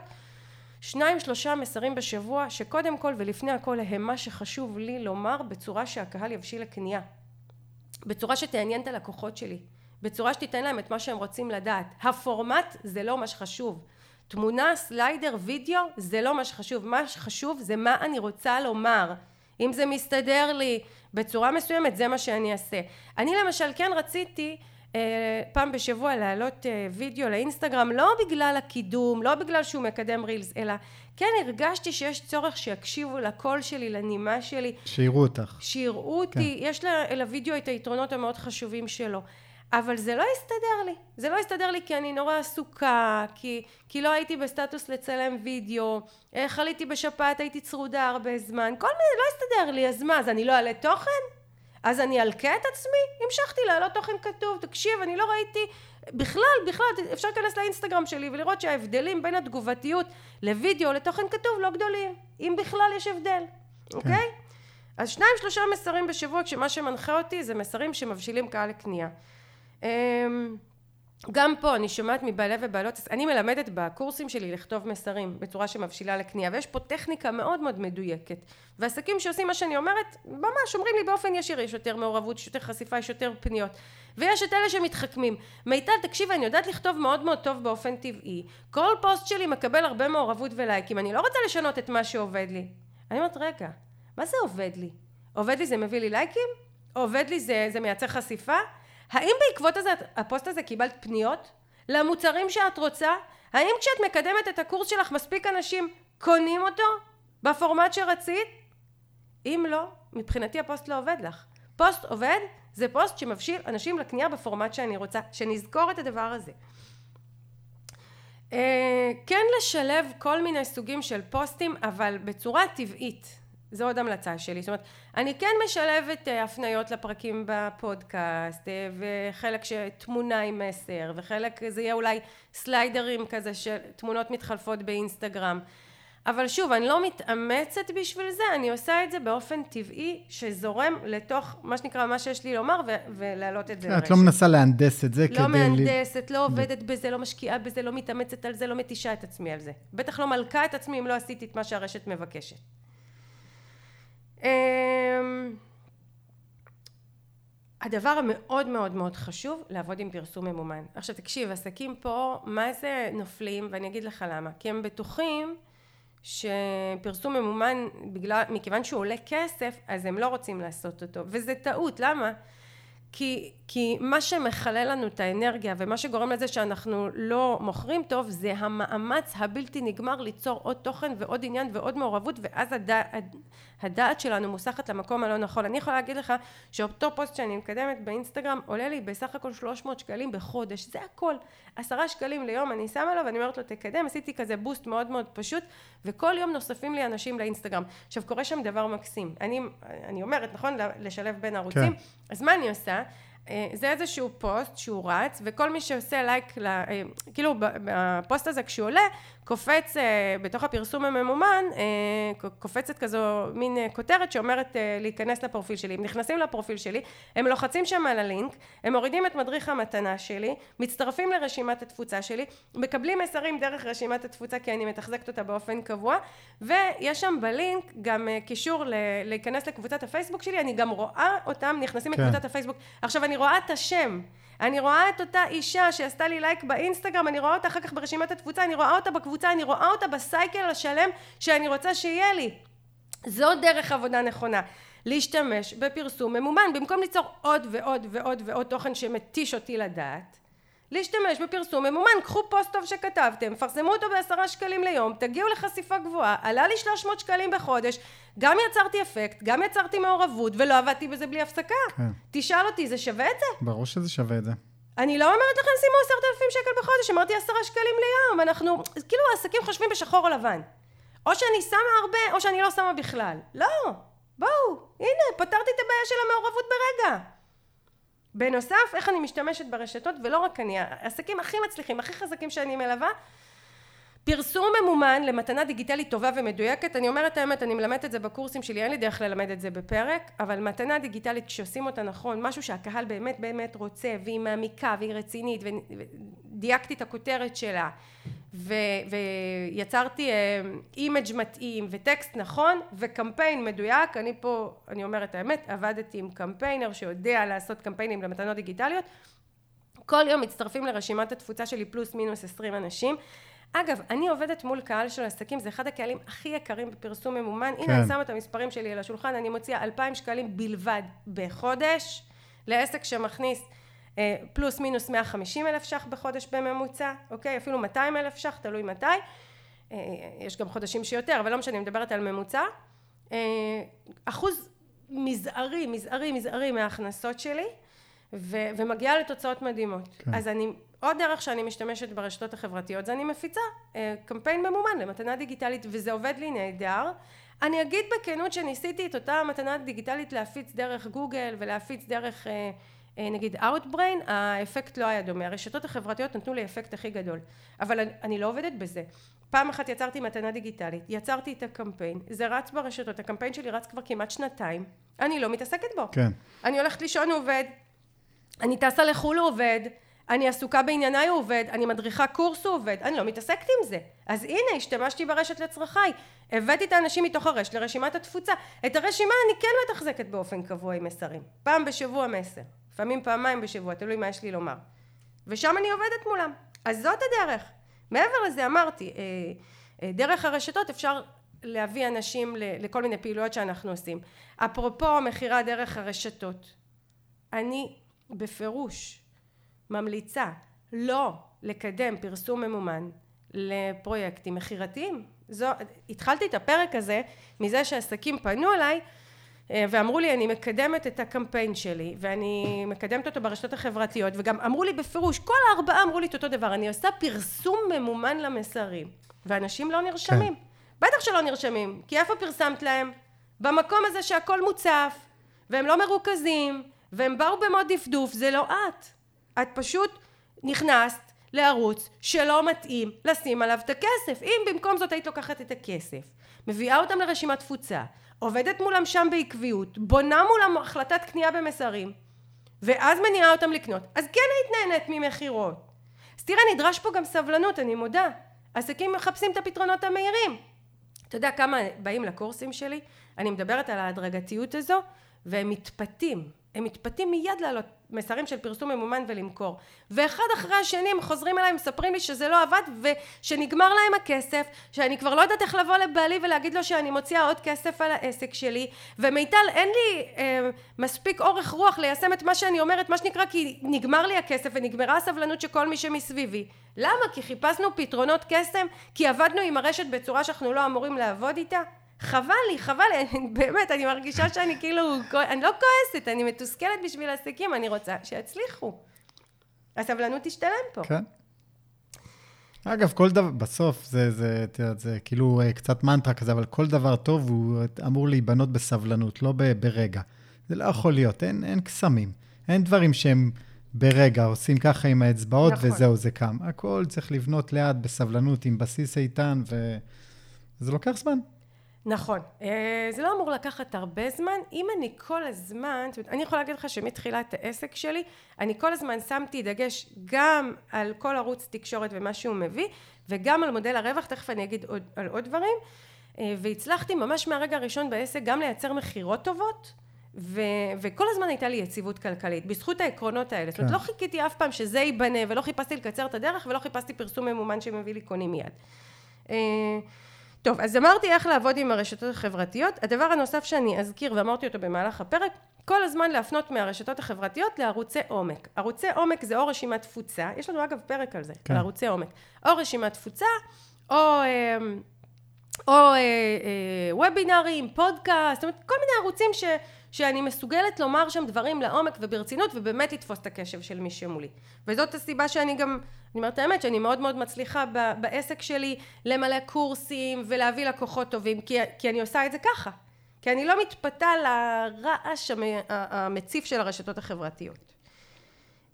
שניים שלושה מסרים בשבוע, שקודם כל ולפני הכל הם מה שחשוב לי לומר בצורה שהקהל יבשיל לקנייה. בצורה שתעניין את הלקוחות שלי, בצורה שתיתן להם את מה שהם רוצים לדעת. הפורמט זה לא מה שחשוב. תמונה, סליידר, וידאו, זה לא מה שחשוב. מה שחשוב זה מה אני רוצה לומר. אם זה מסתדר לי בצורה מסוימת, זה מה שאני אעשה. אני למשל כן רציתי אה, פעם בשבוע להעלות אה, וידאו לאינסטגרם, לא בגלל הקידום, לא בגלל שהוא מקדם רילס, אלא כן הרגשתי שיש צורך שיקשיבו לקול שלי, לנימה שלי, שיראו אותך. שיראו אותי, כן. יש לוידאו את היתרונות המאוד חשובים שלו. אבל זה לא הסתדר לי. זה לא הסתדר לי כי אני נורא עסוקה, כי, כי לא הייתי בסטטוס לצלם וידאו, אה, חליתי בשפעת, הייתי צרודה הרבה זמן, כל מיני, לא הסתדר לי, אז מה, אז אני לא אעלה תוכן? אז אני אלקה את עצמי? המשכתי להעלות תוכן כתוב, תקשיב, אני לא ראיתי, בכלל, בכלל, אפשר להיכנס לאינסטגרם שלי ולראות שההבדלים בין התגובתיות לוידאו, לתוכן כתוב, לא גדולים, אם בכלל יש הבדל, כן. אוקיי? אז שניים שלושה מסרים בשבוע, כשמה שמנחה אותי זה מסרים שמבשילים קהל לקנייה. גם פה אני שומעת מבעלי ובעלות, אני מלמדת בקורסים שלי לכתוב מסרים בצורה שמבשילה לקנייה ויש פה טכניקה מאוד מאוד מדויקת ועסקים שעושים מה שאני אומרת ממש אומרים לי באופן ישיר יש יותר מעורבות, יש יותר חשיפה, יש יותר פניות ויש את אלה שמתחכמים מיטל תקשיבי אני יודעת לכתוב מאוד מאוד טוב באופן טבעי כל פוסט שלי מקבל הרבה מעורבות ולייקים אני לא רוצה לשנות את מה שעובד לי אני אומרת רגע מה זה עובד לי? עובד לי זה מביא לי לייקים? עובד לי זה, זה מייצר חשיפה? האם בעקבות הזה, הפוסט הזה קיבלת פניות למוצרים שאת רוצה? האם כשאת מקדמת את הקורס שלך מספיק אנשים קונים אותו בפורמט שרצית? אם לא, מבחינתי הפוסט לא עובד לך. פוסט עובד זה פוסט שמבשיל אנשים לקנייה בפורמט שאני רוצה, שנזכור את הדבר הזה. אה, כן לשלב כל מיני סוגים של פוסטים אבל בצורה טבעית זו עוד המלצה שלי, זאת אומרת אני כן משלבת uh, הפניות לפרקים בפודקאסט uh, וחלק שתמונה עם מסר וחלק זה יהיה אולי סליידרים כזה של תמונות מתחלפות באינסטגרם. אבל שוב אני לא מתאמצת בשביל זה אני עושה את זה באופן טבעי שזורם לתוך מה שנקרא מה שיש לי לומר ו- ולהעלות את זה לרשת. את לא מנסה להנדס את זה לא כדי... לא מהנדסת, לא עובדת בזה, לא משקיעה בזה, לא מתאמצת על זה, לא מתישה את עצמי על זה. בטח לא מלכה את עצמי אם לא עשיתי את מה שהרשת מבקשת הדבר המאוד מאוד מאוד חשוב לעבוד עם פרסום ממומן. עכשיו תקשיב עסקים פה מה זה נופלים ואני אגיד לך למה. כי הם בטוחים שפרסום ממומן בגלל מכיוון שהוא עולה כסף אז הם לא רוצים לעשות אותו. וזה טעות למה כי, כי מה שמחלל לנו את האנרגיה ומה שגורם לזה שאנחנו לא מוכרים טוב זה המאמץ הבלתי נגמר ליצור עוד תוכן ועוד עניין ועוד מעורבות ואז הדע, הדעת שלנו מוסחת למקום הלא נכון. אני יכולה להגיד לך שאותו פוסט שאני מקדמת באינסטגרם עולה לי בסך הכל 300 שקלים בחודש, זה הכל. עשרה שקלים ליום אני שמה לו ואני אומרת לו תקדם, עשיתי כזה בוסט מאוד מאוד פשוט וכל יום נוספים לי אנשים לאינסטגרם. עכשיו קורה שם דבר מקסים, אני, אני אומרת נכון לשלב בין ערוצים, כן. אז מה אני עושה? אה, זה איזשהו פוסט שהוא רץ, וכל מי שעושה לייק, לה, אה, כאילו בפוסט הזה כשהוא עולה, קופץ אה, בתוך הפרסום הממומן, קופצת כזו מין כותרת שאומרת להיכנס לפרופיל שלי. הם נכנסים לפרופיל שלי, הם לוחצים שם על הלינק, הם מורידים את מדריך המתנה שלי, מצטרפים לרשימת התפוצה שלי, מקבלים מסרים דרך רשימת התפוצה כי אני מתחזקת אותה באופן קבוע, ויש שם בלינק גם קישור להיכנס לקבוצת הפייסבוק שלי, אני גם רואה אותם נכנסים כן. לקבוצת הפייסבוק. עכשיו אני רואה את השם. אני רואה את אותה אישה שעשתה לי לייק באינסטגרם, אני רואה אותה אחר כך ברשימת התפוצה, אני רואה אותה בקבוצה, אני רואה אותה ב cycle השלם שאני רוצה שיהיה לי. זו דרך עבודה נכונה. להשתמש בפרסום ממומן, במקום ליצור עוד ועוד ועוד ועוד תוכן שמתיש אותי לדעת, להשתמש בפרסום ממומן, קחו פוסט טוב שכתבתם, פרסמו אותו בעשרה שקלים ליום, תגיעו לחשיפה גבוהה, עלה לי 300 שקלים בחודש, גם יצרתי אפקט, גם יצרתי מעורבות, ולא עבדתי בזה בלי הפסקה. כן. תשאל אותי, זה שווה את זה? ברור שזה שווה את זה. אני לא אומרת לכם שימו עשרת אלפים שקל בחודש, אמרתי עשרה שקלים ליום, אנחנו, כאילו העסקים חושבים בשחור או לבן. או שאני שמה הרבה, או שאני לא שמה בכלל. לא, בואו, הנה, פתרתי את הבעיה של המעורבות ברגע. בנוסף, איך אני משתמשת ברשתות, ולא רק אני, העסקים הכי מצליחים, הכי חזקים שאני מלווה, פרסום ממומן למתנה דיגיטלית טובה ומדויקת, אני אומרת האמת, אני מלמדת את זה בקורסים שלי, אין לי דרך ללמד את זה בפרק, אבל מתנה דיגיטלית כשעושים אותה נכון, משהו שהקהל באמת באמת רוצה, והיא מעמיקה והיא רצינית, ודייקתי את הכותרת שלה, ו, ויצרתי image מתאים וטקסט נכון וקמפיין מדויק, אני פה, אני אומרת האמת, עבדתי עם קמפיינר שיודע לעשות קמפיינים למתנות דיגיטליות, כל יום מצטרפים לרשימת התפוצה שלי פלוס מינוס עשרים אנשים אגב, אני עובדת מול קהל של עסקים, זה אחד הקהלים הכי יקרים בפרסום ממומן. כן. הנה, אני שמה את המספרים שלי על השולחן, אני מוציאה אלפיים שקלים בלבד בחודש, לעסק שמכניס אה, פלוס מינוס 150 אלף ש"ח בחודש בממוצע, אוקיי? אפילו 200 אלף ש"ח, תלוי מתי. אה, יש גם חודשים שיותר, אבל לא משנה, אני מדברת על ממוצע. אה, אחוז מזערי, מזערי, מזערי מההכנסות שלי, ו- ומגיעה לתוצאות מדהימות. כן. אז אני עוד דרך שאני משתמשת ברשתות החברתיות זה אני מפיצה אה, קמפיין ממומן למתנה דיגיטלית וזה עובד לי נהדר. אני אגיד בכנות שניסיתי את אותה מתנה דיגיטלית להפיץ דרך גוגל ולהפיץ דרך אה, אה, נגיד Outbrain, האפקט לא היה דומה. הרשתות החברתיות נתנו לי אפקט הכי גדול. אבל אני, אני לא עובדת בזה. פעם אחת יצרתי מתנה דיגיטלית, יצרתי את הקמפיין, זה רץ ברשתות, הקמפיין שלי רץ כבר כמעט שנתיים, אני לא מתעסקת בו. כן. אני הולכת לישון עובד, אני טסה לחו"ל עובד, אני עסוקה בענייניי הוא עובד, אני מדריכה קורס הוא עובד, אני לא מתעסקת עם זה. אז הנה, השתמשתי ברשת לצרכיי, הבאתי את האנשים מתוך הרשת לרשימת התפוצה. את הרשימה אני כן מתחזקת באופן קבוע עם מסרים. פעם בשבוע מסר, לפעמים פעמיים בשבוע, תלוי מה יש לי לומר. ושם אני עובדת מולם. אז זאת הדרך. מעבר לזה אמרתי, אה, אה, דרך הרשתות אפשר להביא אנשים לכל מיני פעילויות שאנחנו עושים. אפרופו מכירה דרך הרשתות, אני בפירוש ממליצה לא לקדם פרסום ממומן לפרויקטים מכירתיים. זו, התחלתי את הפרק הזה מזה שעסקים פנו אליי אה, ואמרו לי אני מקדמת את הקמפיין שלי ואני מקדמת אותו ברשתות החברתיות וגם אמרו לי בפירוש כל הארבעה אמרו לי את אותו דבר אני עושה פרסום ממומן למסרים ואנשים לא נרשמים כן. בטח שלא נרשמים כי איפה פרסמת להם? במקום הזה שהכל מוצף והם לא מרוכזים והם באו במוד דפדוף זה לא את את פשוט נכנסת לערוץ שלא מתאים לשים עליו את הכסף. אם במקום זאת היית לוקחת את הכסף, מביאה אותם לרשימת תפוצה, עובדת מולם שם בעקביות, בונה מולם החלטת קנייה במסרים, ואז מניעה אותם לקנות, אז כן היית נהנית ממכירות. אז תראה, נדרש פה גם סבלנות, אני מודה. עסקים מחפשים את הפתרונות המהירים. אתה יודע כמה באים לקורסים שלי? אני מדברת על ההדרגתיות הזו, והם מתפתים. הם מתפתים מיד לעלות מסרים של פרסום ממומן ולמכור ואחד אחרי השני הם חוזרים אליי מספרים לי שזה לא עבד ושנגמר להם הכסף שאני כבר לא יודעת איך לבוא לבעלי ולהגיד לו שאני מוציאה עוד כסף על העסק שלי ומיטל אין לי אה, מספיק אורך רוח ליישם את מה שאני אומרת מה שנקרא כי נגמר לי הכסף ונגמרה הסבלנות של כל מי שמסביבי למה? כי חיפשנו פתרונות קסם? כי עבדנו עם הרשת בצורה שאנחנו לא אמורים לעבוד איתה? חבל לי, חבל לי, באמת, אני מרגישה שאני כאילו, אני לא כועסת, אני מתוסכלת בשביל עסקים, אני רוצה שיצליחו. הסבלנות תשתלם פה. כן. אגב, כל דבר, בסוף זה, זה, זה, זה כאילו אה, קצת מנטרה כזה, אבל כל דבר טוב הוא אמור להיבנות בסבלנות, לא ברגע. זה לא יכול להיות, אין, אין קסמים. אין דברים שהם ברגע, עושים ככה עם האצבעות נכון. וזהו, זה קם. הכל צריך לבנות לאט, בסבלנות, עם בסיס איתן, וזה לוקח זמן. נכון. אה, זה לא אמור לקחת הרבה זמן. אם אני כל הזמן, זאת אומרת, אני יכולה להגיד לך שמתחילת העסק שלי, אני כל הזמן שמתי דגש גם על כל ערוץ תקשורת ומה שהוא מביא, וגם על מודל הרווח, תכף אני אגיד עוד, על עוד דברים, אה, והצלחתי ממש מהרגע הראשון בעסק גם לייצר מכירות טובות. ו- וכל הזמן הייתה לי יציבות כלכלית, בזכות העקרונות האלה. זאת אומרת, כן. לא חיכיתי אף פעם שזה ייבנה, ולא חיפשתי לקצר את הדרך, ולא חיפשתי פרסום ממומן שמביא לי קונים מיד. טוב, אז אמרתי איך לעבוד עם הרשתות החברתיות. הדבר הנוסף שאני אזכיר, ואמרתי אותו במהלך הפרק, כל הזמן להפנות מהרשתות החברתיות לערוצי עומק. ערוצי עומק זה או רשימת תפוצה, יש לנו אגב פרק על זה, כן. על ערוצי עומק. או רשימת תפוצה, או, אה, או אה, אה, וובינארים, פודקאסט, זאת אומרת, כל מיני ערוצים ש, שאני מסוגלת לומר שם דברים לעומק וברצינות, ובאמת לתפוס את הקשב של מי שמולי. וזאת הסיבה שאני גם, אני אומרת האמת, שאני מאוד מאוד מצליחה ב, בעסק שלי למלא קורסים ולהביא לקוחות טובים, כי, כי אני עושה את זה ככה. כי אני לא מתפתה לרעש המ- המציף של הרשתות החברתיות.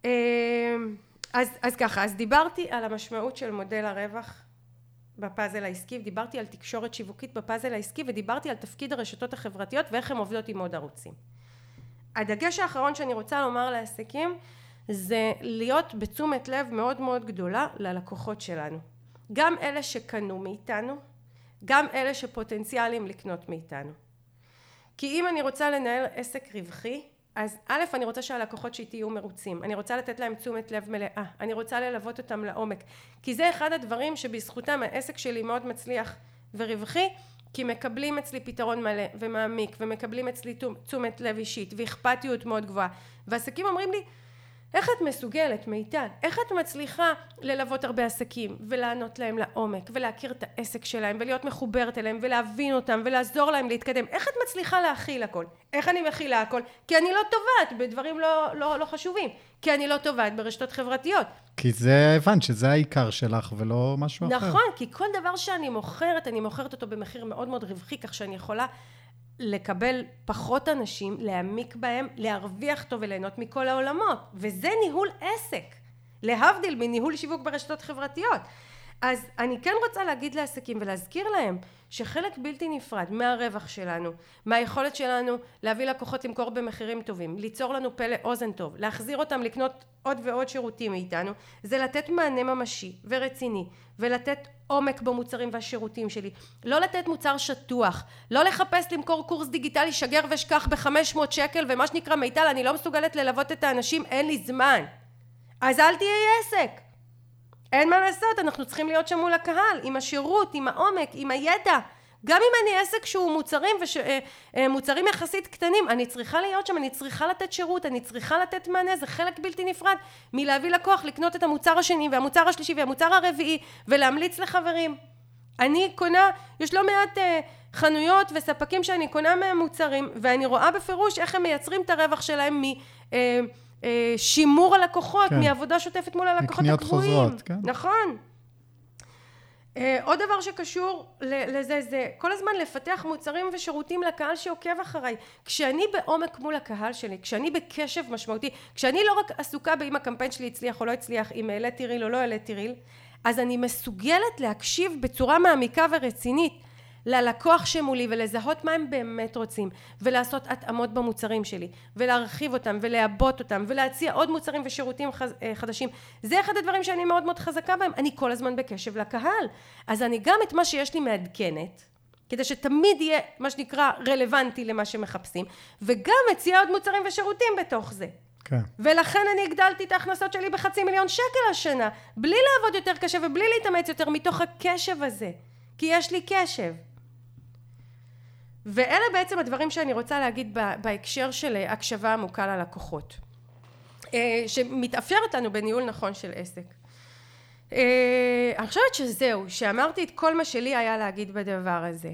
אה, אז, אז ככה, אז דיברתי על המשמעות של מודל הרווח בפאזל העסקי, ודיברתי על תקשורת שיווקית בפאזל העסקי, ודיברתי על תפקיד הרשתות החברתיות ואיך הן עובדות עם עוד ערוצים. הדגש האחרון שאני רוצה לומר לעסקים זה להיות בתשומת לב מאוד מאוד גדולה ללקוחות שלנו. גם אלה שקנו מאיתנו, גם אלה שפוטנציאלים לקנות מאיתנו. כי אם אני רוצה לנהל עסק רווחי, אז א', אני רוצה שהלקוחות שאיתי יהיו מרוצים, אני רוצה לתת להם תשומת לב מלאה, אני רוצה ללוות אותם לעומק, כי זה אחד הדברים שבזכותם העסק שלי מאוד מצליח ורווחי, כי מקבלים אצלי פתרון מלא ומעמיק, ומקבלים אצלי תשומת לב אישית, ואכפתיות מאוד גבוהה, ועסקים אומרים לי, איך את מסוגלת, מיטל? איך את מצליחה ללוות הרבה עסקים ולענות להם לעומק ולהכיר את העסק שלהם ולהיות מחוברת אליהם ולהבין אותם ולעזור להם להתקדם? איך את מצליחה להכיל הכל? איך אני מכילה הכל? כי אני לא טובעת בדברים לא, לא, לא חשובים. כי אני לא טובעת ברשתות חברתיות. כי זה, הבנת שזה העיקר שלך ולא משהו אחר. נכון, כי כל דבר שאני מוכרת, אני מוכרת אותו במחיר מאוד מאוד רווחי, כך שאני יכולה לקבל פחות אנשים, להעמיק בהם, להרוויח טוב וליהנות מכל העולמות. וזה ניהול עסק, להבדיל מניהול שיווק ברשתות חברתיות. אז אני כן רוצה להגיד לעסקים ולהזכיר להם שחלק בלתי נפרד מהרווח שלנו, מהיכולת שלנו להביא לקוחות למכור במחירים טובים, ליצור לנו פלא אוזן טוב, להחזיר אותם לקנות עוד ועוד שירותים מאיתנו, זה לתת מענה ממשי ורציני ולתת עומק במוצרים והשירותים שלי, לא לתת מוצר שטוח, לא לחפש למכור קורס דיגיטלי שגר ושכח בחמש מאות שקל ומה שנקרא מיטל אני לא מסוגלת ללוות את האנשים אין לי זמן. אז אל תהיה עסק אין מה לעשות, אנחנו צריכים להיות שם מול הקהל, עם השירות, עם העומק, עם הידע. גם אם אני עסק שהוא מוצרים, וש... אה, אה, מוצרים יחסית קטנים, אני צריכה להיות שם, אני צריכה לתת שירות, אני צריכה לתת מענה, זה חלק בלתי נפרד מלהביא לקוח לקנות את המוצר השני והמוצר השלישי והמוצר הרביעי ולהמליץ לחברים. אני קונה, יש לא מעט אה, חנויות וספקים שאני קונה מהם מוצרים ואני רואה בפירוש איך הם מייצרים את הרווח שלהם מ... אה, שימור הלקוחות כן. מעבודה שוטפת מול הלקוחות מקניות הקבועים. חוזרות, כן. נכון. אה, עוד דבר שקשור לזה זה כל הזמן לפתח מוצרים ושירותים לקהל שעוקב אחריי. כשאני בעומק מול הקהל שלי, כשאני בקשב משמעותי, כשאני לא רק עסוקה באם הקמפיין שלי הצליח או לא הצליח, אם העליתי ריל או לא העליתי ריל, אז אני מסוגלת להקשיב בצורה מעמיקה ורצינית ללקוח שמולי ולזהות מה הם באמת רוצים ולעשות התאמות במוצרים שלי ולהרחיב אותם ולעבות אותם ולהציע עוד מוצרים ושירותים חז- אה, חדשים. זה אחד הדברים שאני מאוד מאוד חזקה בהם. אני כל הזמן בקשב לקהל. אז אני גם את מה שיש לי מעדכנת כדי שתמיד יהיה מה שנקרא רלוונטי למה שמחפשים וגם מציע עוד מוצרים ושירותים בתוך זה. כן. ולכן אני הגדלתי את ההכנסות שלי בחצי מיליון שקל השנה בלי לעבוד יותר קשה ובלי להתאמץ יותר מתוך הקשב הזה כי יש לי קשב ואלה בעצם הדברים שאני רוצה להגיד בהקשר של אה, הקשבה עמוקה ללקוחות. אה, שמתאפשרת לנו בניהול נכון של עסק. אה, אני חושבת שזהו, שאמרתי את כל מה שלי היה להגיד בדבר הזה.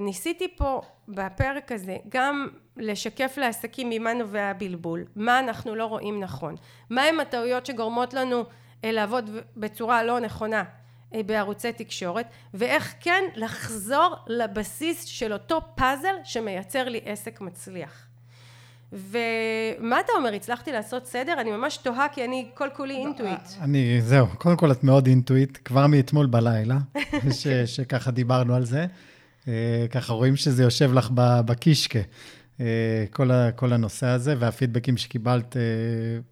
ניסיתי פה בפרק הזה גם לשקף לעסקים ממה נובע הבלבול, מה אנחנו לא רואים נכון, מהם הטעויות שגורמות לנו לעבוד בצורה לא נכונה בערוצי תקשורת, ואיך כן לחזור לבסיס של אותו פאזל שמייצר לי עסק מצליח. ומה אתה אומר, הצלחתי לעשות סדר? אני ממש תוהה, כי אני כל כולי אינטואיט. אני, זהו, קודם כל את מאוד אינטואיט, כבר מאתמול בלילה, [LAUGHS] ש, שככה דיברנו על זה. אה, ככה רואים שזה יושב לך בקישקה, אה, כל, ה, כל הנושא הזה, והפידבקים שקיבלת אה,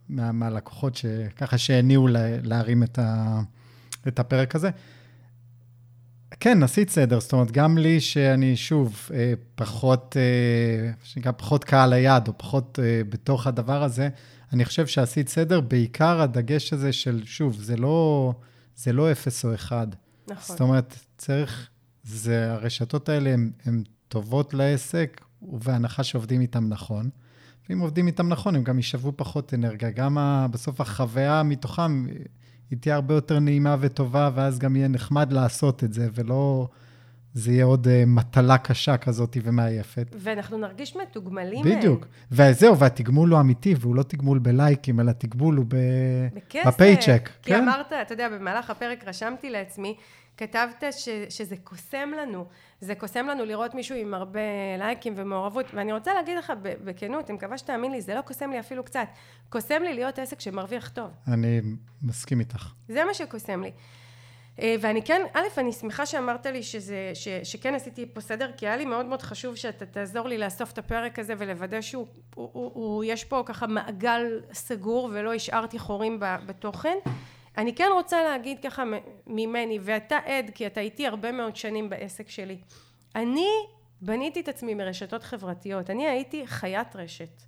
מה, מהלקוחות, ככה שהניעו להרים את, ה, את הפרק הזה. כן, עשית סדר, זאת אומרת, גם לי שאני, שוב, אה, פחות, אה, שנקרא, פחות קהל היד, או פחות אה, בתוך הדבר הזה, אני חושב שעשית סדר, בעיקר הדגש הזה של, שוב, זה לא, זה לא אפס או אחד. נכון. זאת אומרת, צריך, זה, הרשתות האלה הן טובות לעסק, ובהנחה שעובדים איתם נכון. ואם עובדים איתם נכון, הם גם יישבו פחות אנרגיה. גם ה, בסוף החוויה מתוכם, היא תהיה הרבה יותר נעימה וטובה, ואז גם יהיה נחמד לעשות את זה, ולא... זה יהיה עוד uh, מטלה קשה כזאת ומעייפת. ואנחנו נרגיש מתוגמלים בדיוק. וזהו, והתגמול הוא אמיתי, והוא לא תגמול בלייקים, אלא תגמול הוא ב... בכסף. בפייצ'ק. כי כן? אמרת, אתה יודע, במהלך הפרק רשמתי לעצמי, כתבת ש, שזה קוסם לנו. זה קוסם לנו לראות מישהו עם הרבה לייקים ומעורבות, ואני רוצה להגיד לך בכנות, אני מקווה שתאמין לי, זה לא קוסם לי אפילו קצת. קוסם לי להיות עסק שמרוויח טוב. אני מסכים איתך. זה מה שקוסם לי. אה, ואני כן, א', אני שמחה שאמרת לי שזה, ש, שכן עשיתי פה סדר, כי היה לי מאוד מאוד חשוב שאתה תעזור לי לאסוף את הפרק הזה ולוודא שהוא, הוא, הוא, הוא, יש פה ככה מעגל סגור ולא השארתי חורים בתוכן. אני כן רוצה להגיד ככה ממני, ואתה עד, כי אתה איתי הרבה מאוד שנים בעסק שלי. אני בניתי את עצמי מרשתות חברתיות, אני הייתי חיית רשת.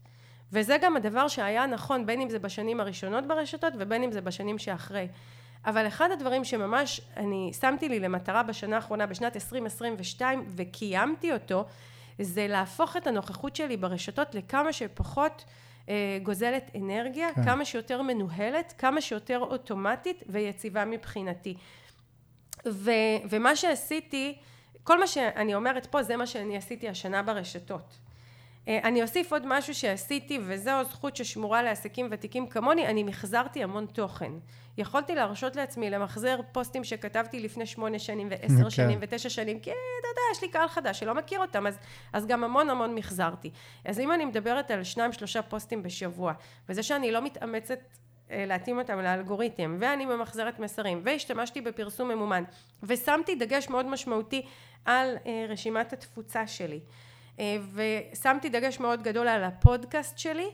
וזה גם הדבר שהיה נכון בין אם זה בשנים הראשונות ברשתות ובין אם זה בשנים שאחרי. אבל אחד הדברים שממש אני שמתי לי למטרה בשנה האחרונה, בשנת 2022, וקיימתי אותו, זה להפוך את הנוכחות שלי ברשתות לכמה שפחות גוזלת אנרגיה, כן. כמה שיותר מנוהלת, כמה שיותר אוטומטית ויציבה מבחינתי. ו, ומה שעשיתי, כל מה שאני אומרת פה זה מה שאני עשיתי השנה ברשתות. אה, אני אוסיף עוד משהו שעשיתי וזו זכות ששמורה לעסקים ותיקים כמוני, אני מחזרתי המון תוכן. יכולתי להרשות לעצמי למחזר פוסטים שכתבתי לפני שמונה שנים ועשר okay. שנים ותשע שנים, כי אתה יודע, יש לי קהל חדש שלא מכיר אותם, אז, אז גם המון המון מחזרתי. אז אם אני מדברת על שניים שלושה פוסטים בשבוע, וזה שאני לא מתאמצת אה, להתאים אותם לאלגוריתם, ואני ממחזרת מסרים, והשתמשתי בפרסום ממומן, ושמתי דגש מאוד משמעותי על אה, רשימת התפוצה שלי. אה, ושמתי דגש מאוד גדול על הפודקאסט שלי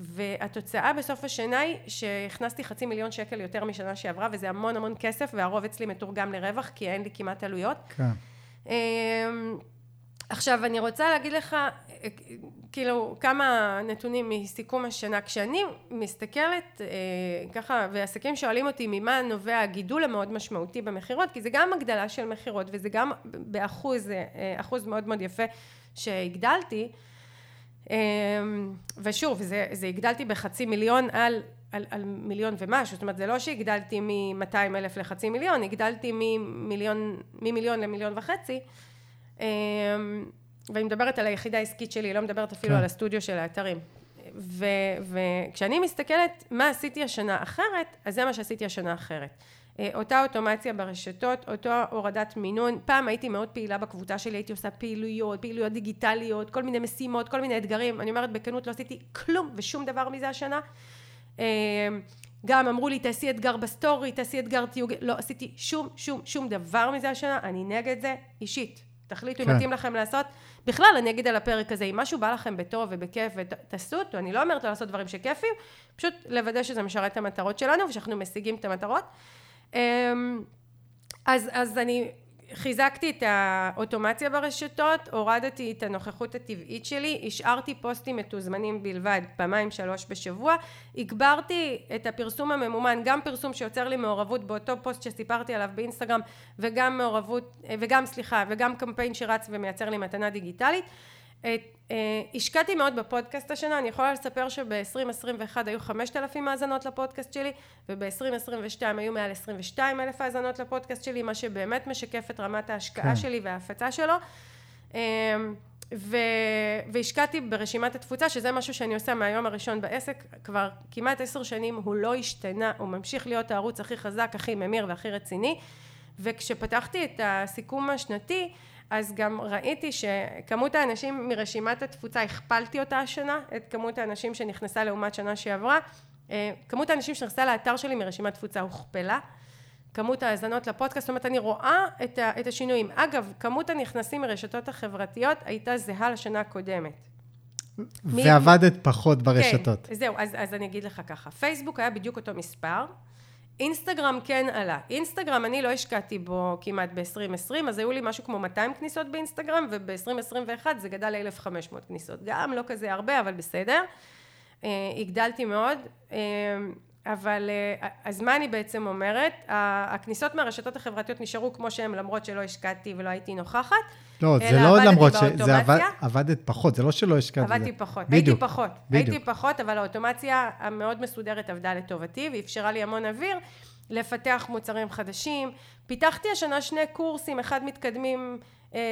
והתוצאה בסוף השנה היא שהכנסתי חצי מיליון שקל יותר משנה שעברה וזה המון המון כסף והרוב אצלי מתורגם לרווח כי אין לי כמעט עלויות. כן. אמ, עכשיו אני רוצה להגיד לך כאילו כמה נתונים מסיכום השנה כשאני מסתכלת אה, ככה ועסקים שואלים אותי ממה נובע הגידול המאוד משמעותי במכירות כי זה גם הגדלה של מכירות וזה גם באחוז אה, אחוז מאוד מאוד יפה שהגדלתי אמ, ושוב זה, זה הגדלתי בחצי מיליון על, על, על מיליון ומשהו זאת אומרת זה לא שהגדלתי מ-200 אלף לחצי מיליון הגדלתי ממיליון, ממיליון למיליון וחצי אמ, ואני מדברת על היחידה העסקית שלי לא מדברת אפילו כן. על הסטודיו של האתרים וכשאני מסתכלת מה עשיתי השנה אחרת אז זה מה שעשיתי השנה אחרת אותה אוטומציה ברשתות, אותה הורדת מינון, פעם הייתי מאוד פעילה בקבוצה שלי, הייתי עושה פעילויות, פעילויות דיגיטליות, כל מיני משימות, כל מיני אתגרים, אני אומרת בכנות לא עשיתי כלום ושום דבר מזה השנה, אה, גם אמרו לי תעשי אתגר בסטורי, תעשי אתגר תיוג, לא עשיתי שום שום שום דבר מזה השנה, אני נגד זה אישית, תחליטו כן. אם מתאים לכם לעשות, בכלל אני אגיד על הפרק הזה, אם משהו בא לכם בטוב ובכיף ותעשו אותו, אני לא אומרת לעשות דברים שכיפים, פשוט לוודא שזה משרת את המטרות שלנו ושאנחנו משיגים את המטרות אז, אז אני חיזקתי את האוטומציה ברשתות, הורדתי את הנוכחות הטבעית שלי, השארתי פוסטים מתוזמנים בלבד, פעמיים שלוש בשבוע, הגברתי את הפרסום הממומן, גם פרסום שיוצר לי מעורבות באותו פוסט שסיפרתי עליו באינסטגרם וגם מעורבות, וגם סליחה, וגם קמפיין שרץ ומייצר לי מתנה דיגיטלית אה, השקעתי מאוד בפודקאסט השנה, אני יכולה לספר שב-2021 היו 5,000 האזנות לפודקאסט שלי וב-2022 היו מעל 22 אלף האזנות לפודקאסט שלי, מה שבאמת משקף את רמת ההשקעה כן. שלי וההפצה שלו. אה, ו... והשקעתי ברשימת התפוצה, שזה משהו שאני עושה מהיום הראשון בעסק, כבר כמעט עשר שנים הוא לא השתנה, הוא ממשיך להיות הערוץ הכי חזק, הכי ממיר והכי רציני, וכשפתחתי את הסיכום השנתי, אז גם ראיתי שכמות האנשים מרשימת התפוצה, הכפלתי אותה השנה, את כמות האנשים שנכנסה לעומת שנה שעברה. אה, כמות האנשים שנכנסה לאתר שלי מרשימת תפוצה הוכפלה. כמות ההאזנות לפודקאסט, זאת אומרת אני רואה את, ה, את השינויים. אגב, כמות הנכנסים מרשתות החברתיות הייתה זהה לשנה הקודמת. ועבדת מ... פחות ברשתות. כן, זהו, אז, אז אני אגיד לך ככה, פייסבוק היה בדיוק אותו מספר, אינסטגרם כן עלה. אינסטגרם אני לא השקעתי בו כמעט ב-2020, אז היו לי משהו כמו 200 כניסות באינסטגרם, וב-2021 זה גדל ל-1500 כניסות. גם לא כזה הרבה, אבל בסדר. אה, הגדלתי מאוד. אבל אה, אז מה אני בעצם אומרת? הכניסות מהרשתות החברתיות נשארו כמו שהן למרות שלא השקעתי ולא הייתי נוכחת. לא, זה לא למרות ש... זה עבד, עבדת פחות, זה לא שלא השקעת. עבדתי פחות, בדיוק, הייתי פחות. בדיוק. הייתי פחות, אבל האוטומציה המאוד מסודרת עבדה לטובתי ואפשרה לי המון אוויר לפתח מוצרים חדשים. פיתחתי השנה שני קורסים, אחד מתקדמים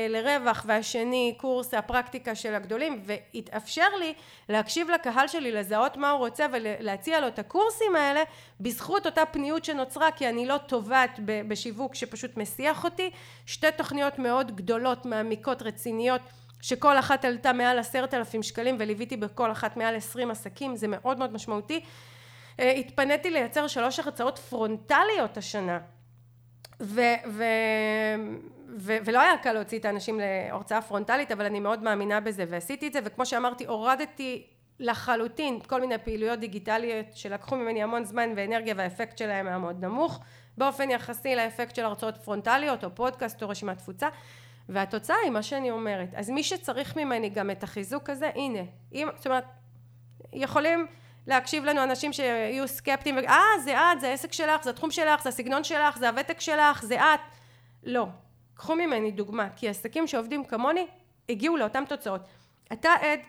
לרווח והשני קורס הפרקטיקה של הגדולים והתאפשר לי להקשיב לקהל שלי לזהות מה הוא רוצה ולהציע לו את הקורסים האלה בזכות אותה פניות שנוצרה כי אני לא טובעת בשיווק שפשוט מסיח אותי. שתי תוכניות מאוד גדולות מעמיקות רציניות שכל אחת עלתה מעל עשרת אלפים שקלים וליוויתי בכל אחת מעל עשרים עסקים זה מאוד מאוד משמעותי. אה, התפניתי לייצר שלוש הרצאות פרונטליות השנה. ו, ו, ו, ולא היה קל להוציא את האנשים להרצאה פרונטלית אבל אני מאוד מאמינה בזה ועשיתי את זה וכמו שאמרתי הורדתי לחלוטין כל מיני פעילויות דיגיטליות שלקחו ממני המון זמן ואנרגיה והאפקט שלהם היה מאוד נמוך באופן יחסי לאפקט של הרצאות פרונטליות או פודקאסט או רשימת תפוצה והתוצאה היא מה שאני אומרת אז מי שצריך ממני גם את החיזוק הזה הנה אם, זאת אומרת יכולים להקשיב לנו אנשים שיהיו סקפטיים, אה זה את, זה העסק שלך, זה התחום שלך, זה הסגנון שלך, זה הוותק שלך, זה את. לא. קחו ממני דוגמה, כי עסקים שעובדים כמוני הגיעו לאותן תוצאות. אתה עד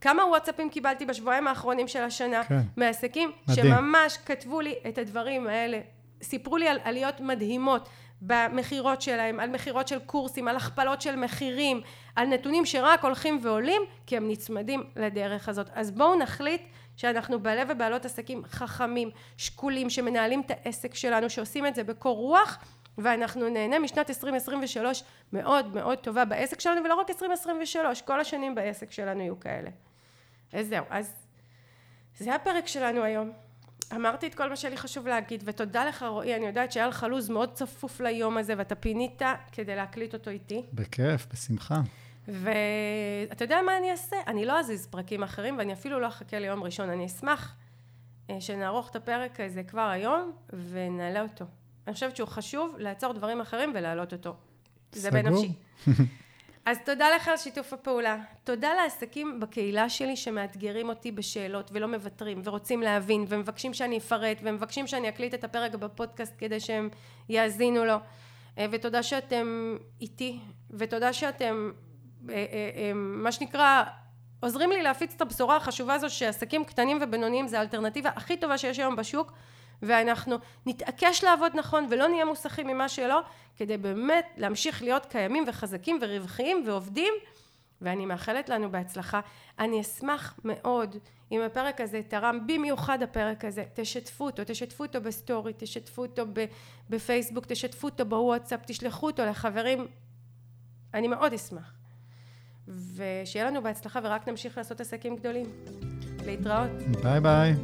כמה וואטסאפים קיבלתי בשבועיים האחרונים של השנה כן. מעסקים מדהים. שממש כתבו לי את הדברים האלה, סיפרו לי על עליות מדהימות במכירות שלהם, על מכירות של קורסים, על הכפלות של מחירים, על נתונים שרק הולכים ועולים כי הם נצמדים לדרך הזאת. אז בואו נחליט שאנחנו בעלי ובעלות עסקים חכמים, שקולים, שמנהלים את העסק שלנו, שעושים את זה בקור רוח, ואנחנו נהנה משנת 2023 מאוד מאוד טובה בעסק שלנו, ולא רק 2023, כל השנים בעסק שלנו יהיו כאלה. אז זהו, אז זה הפרק שלנו היום. אמרתי את כל מה שלי חשוב להגיד, ותודה לך רועי, אני יודעת שהיה לך לו"ז מאוד צפוף ליום הזה, ואתה פינית כדי להקליט אותו איתי. בכיף, בשמחה. ואתה יודע מה אני אעשה? אני לא אזיז פרקים אחרים ואני אפילו לא אחכה ליום ראשון. אני אשמח אה, שנערוך את הפרק הזה כבר היום ונעלה אותו. אני חושבת שהוא חשוב לעצור דברים אחרים ולהעלות אותו. זה בנפשי. [LAUGHS] אז תודה לך על שיתוף הפעולה. תודה לעסקים בקהילה שלי שמאתגרים אותי בשאלות ולא מוותרים ורוצים להבין ומבקשים שאני אפרט ומבקשים שאני אקליט את הפרק בפודקאסט כדי שהם יאזינו לו. אה, ותודה שאתם איתי ותודה שאתם אה, אה, מה שנקרא עוזרים לי להפיץ את הבשורה החשובה הזו שעסקים קטנים ובינוניים זה האלטרנטיבה הכי טובה שיש היום בשוק ואנחנו נתעקש לעבוד נכון ולא נהיה מוסכים ממה שלא כדי באמת להמשיך להיות קיימים וחזקים ורווחיים ועובדים ואני מאחלת לנו בהצלחה. אני אשמח מאוד אם הפרק הזה תרם, במיוחד הפרק הזה, תשתפו אותו, תשתפו אותו בסטורי, תשתפו אותו בפייסבוק, תשתפו אותו בוואטסאפ, תשלחו אותו לחברים, אני מאוד אשמח. ושיהיה לנו בהצלחה ורק נמשיך לעשות עסקים גדולים. להתראות. ביי ביי.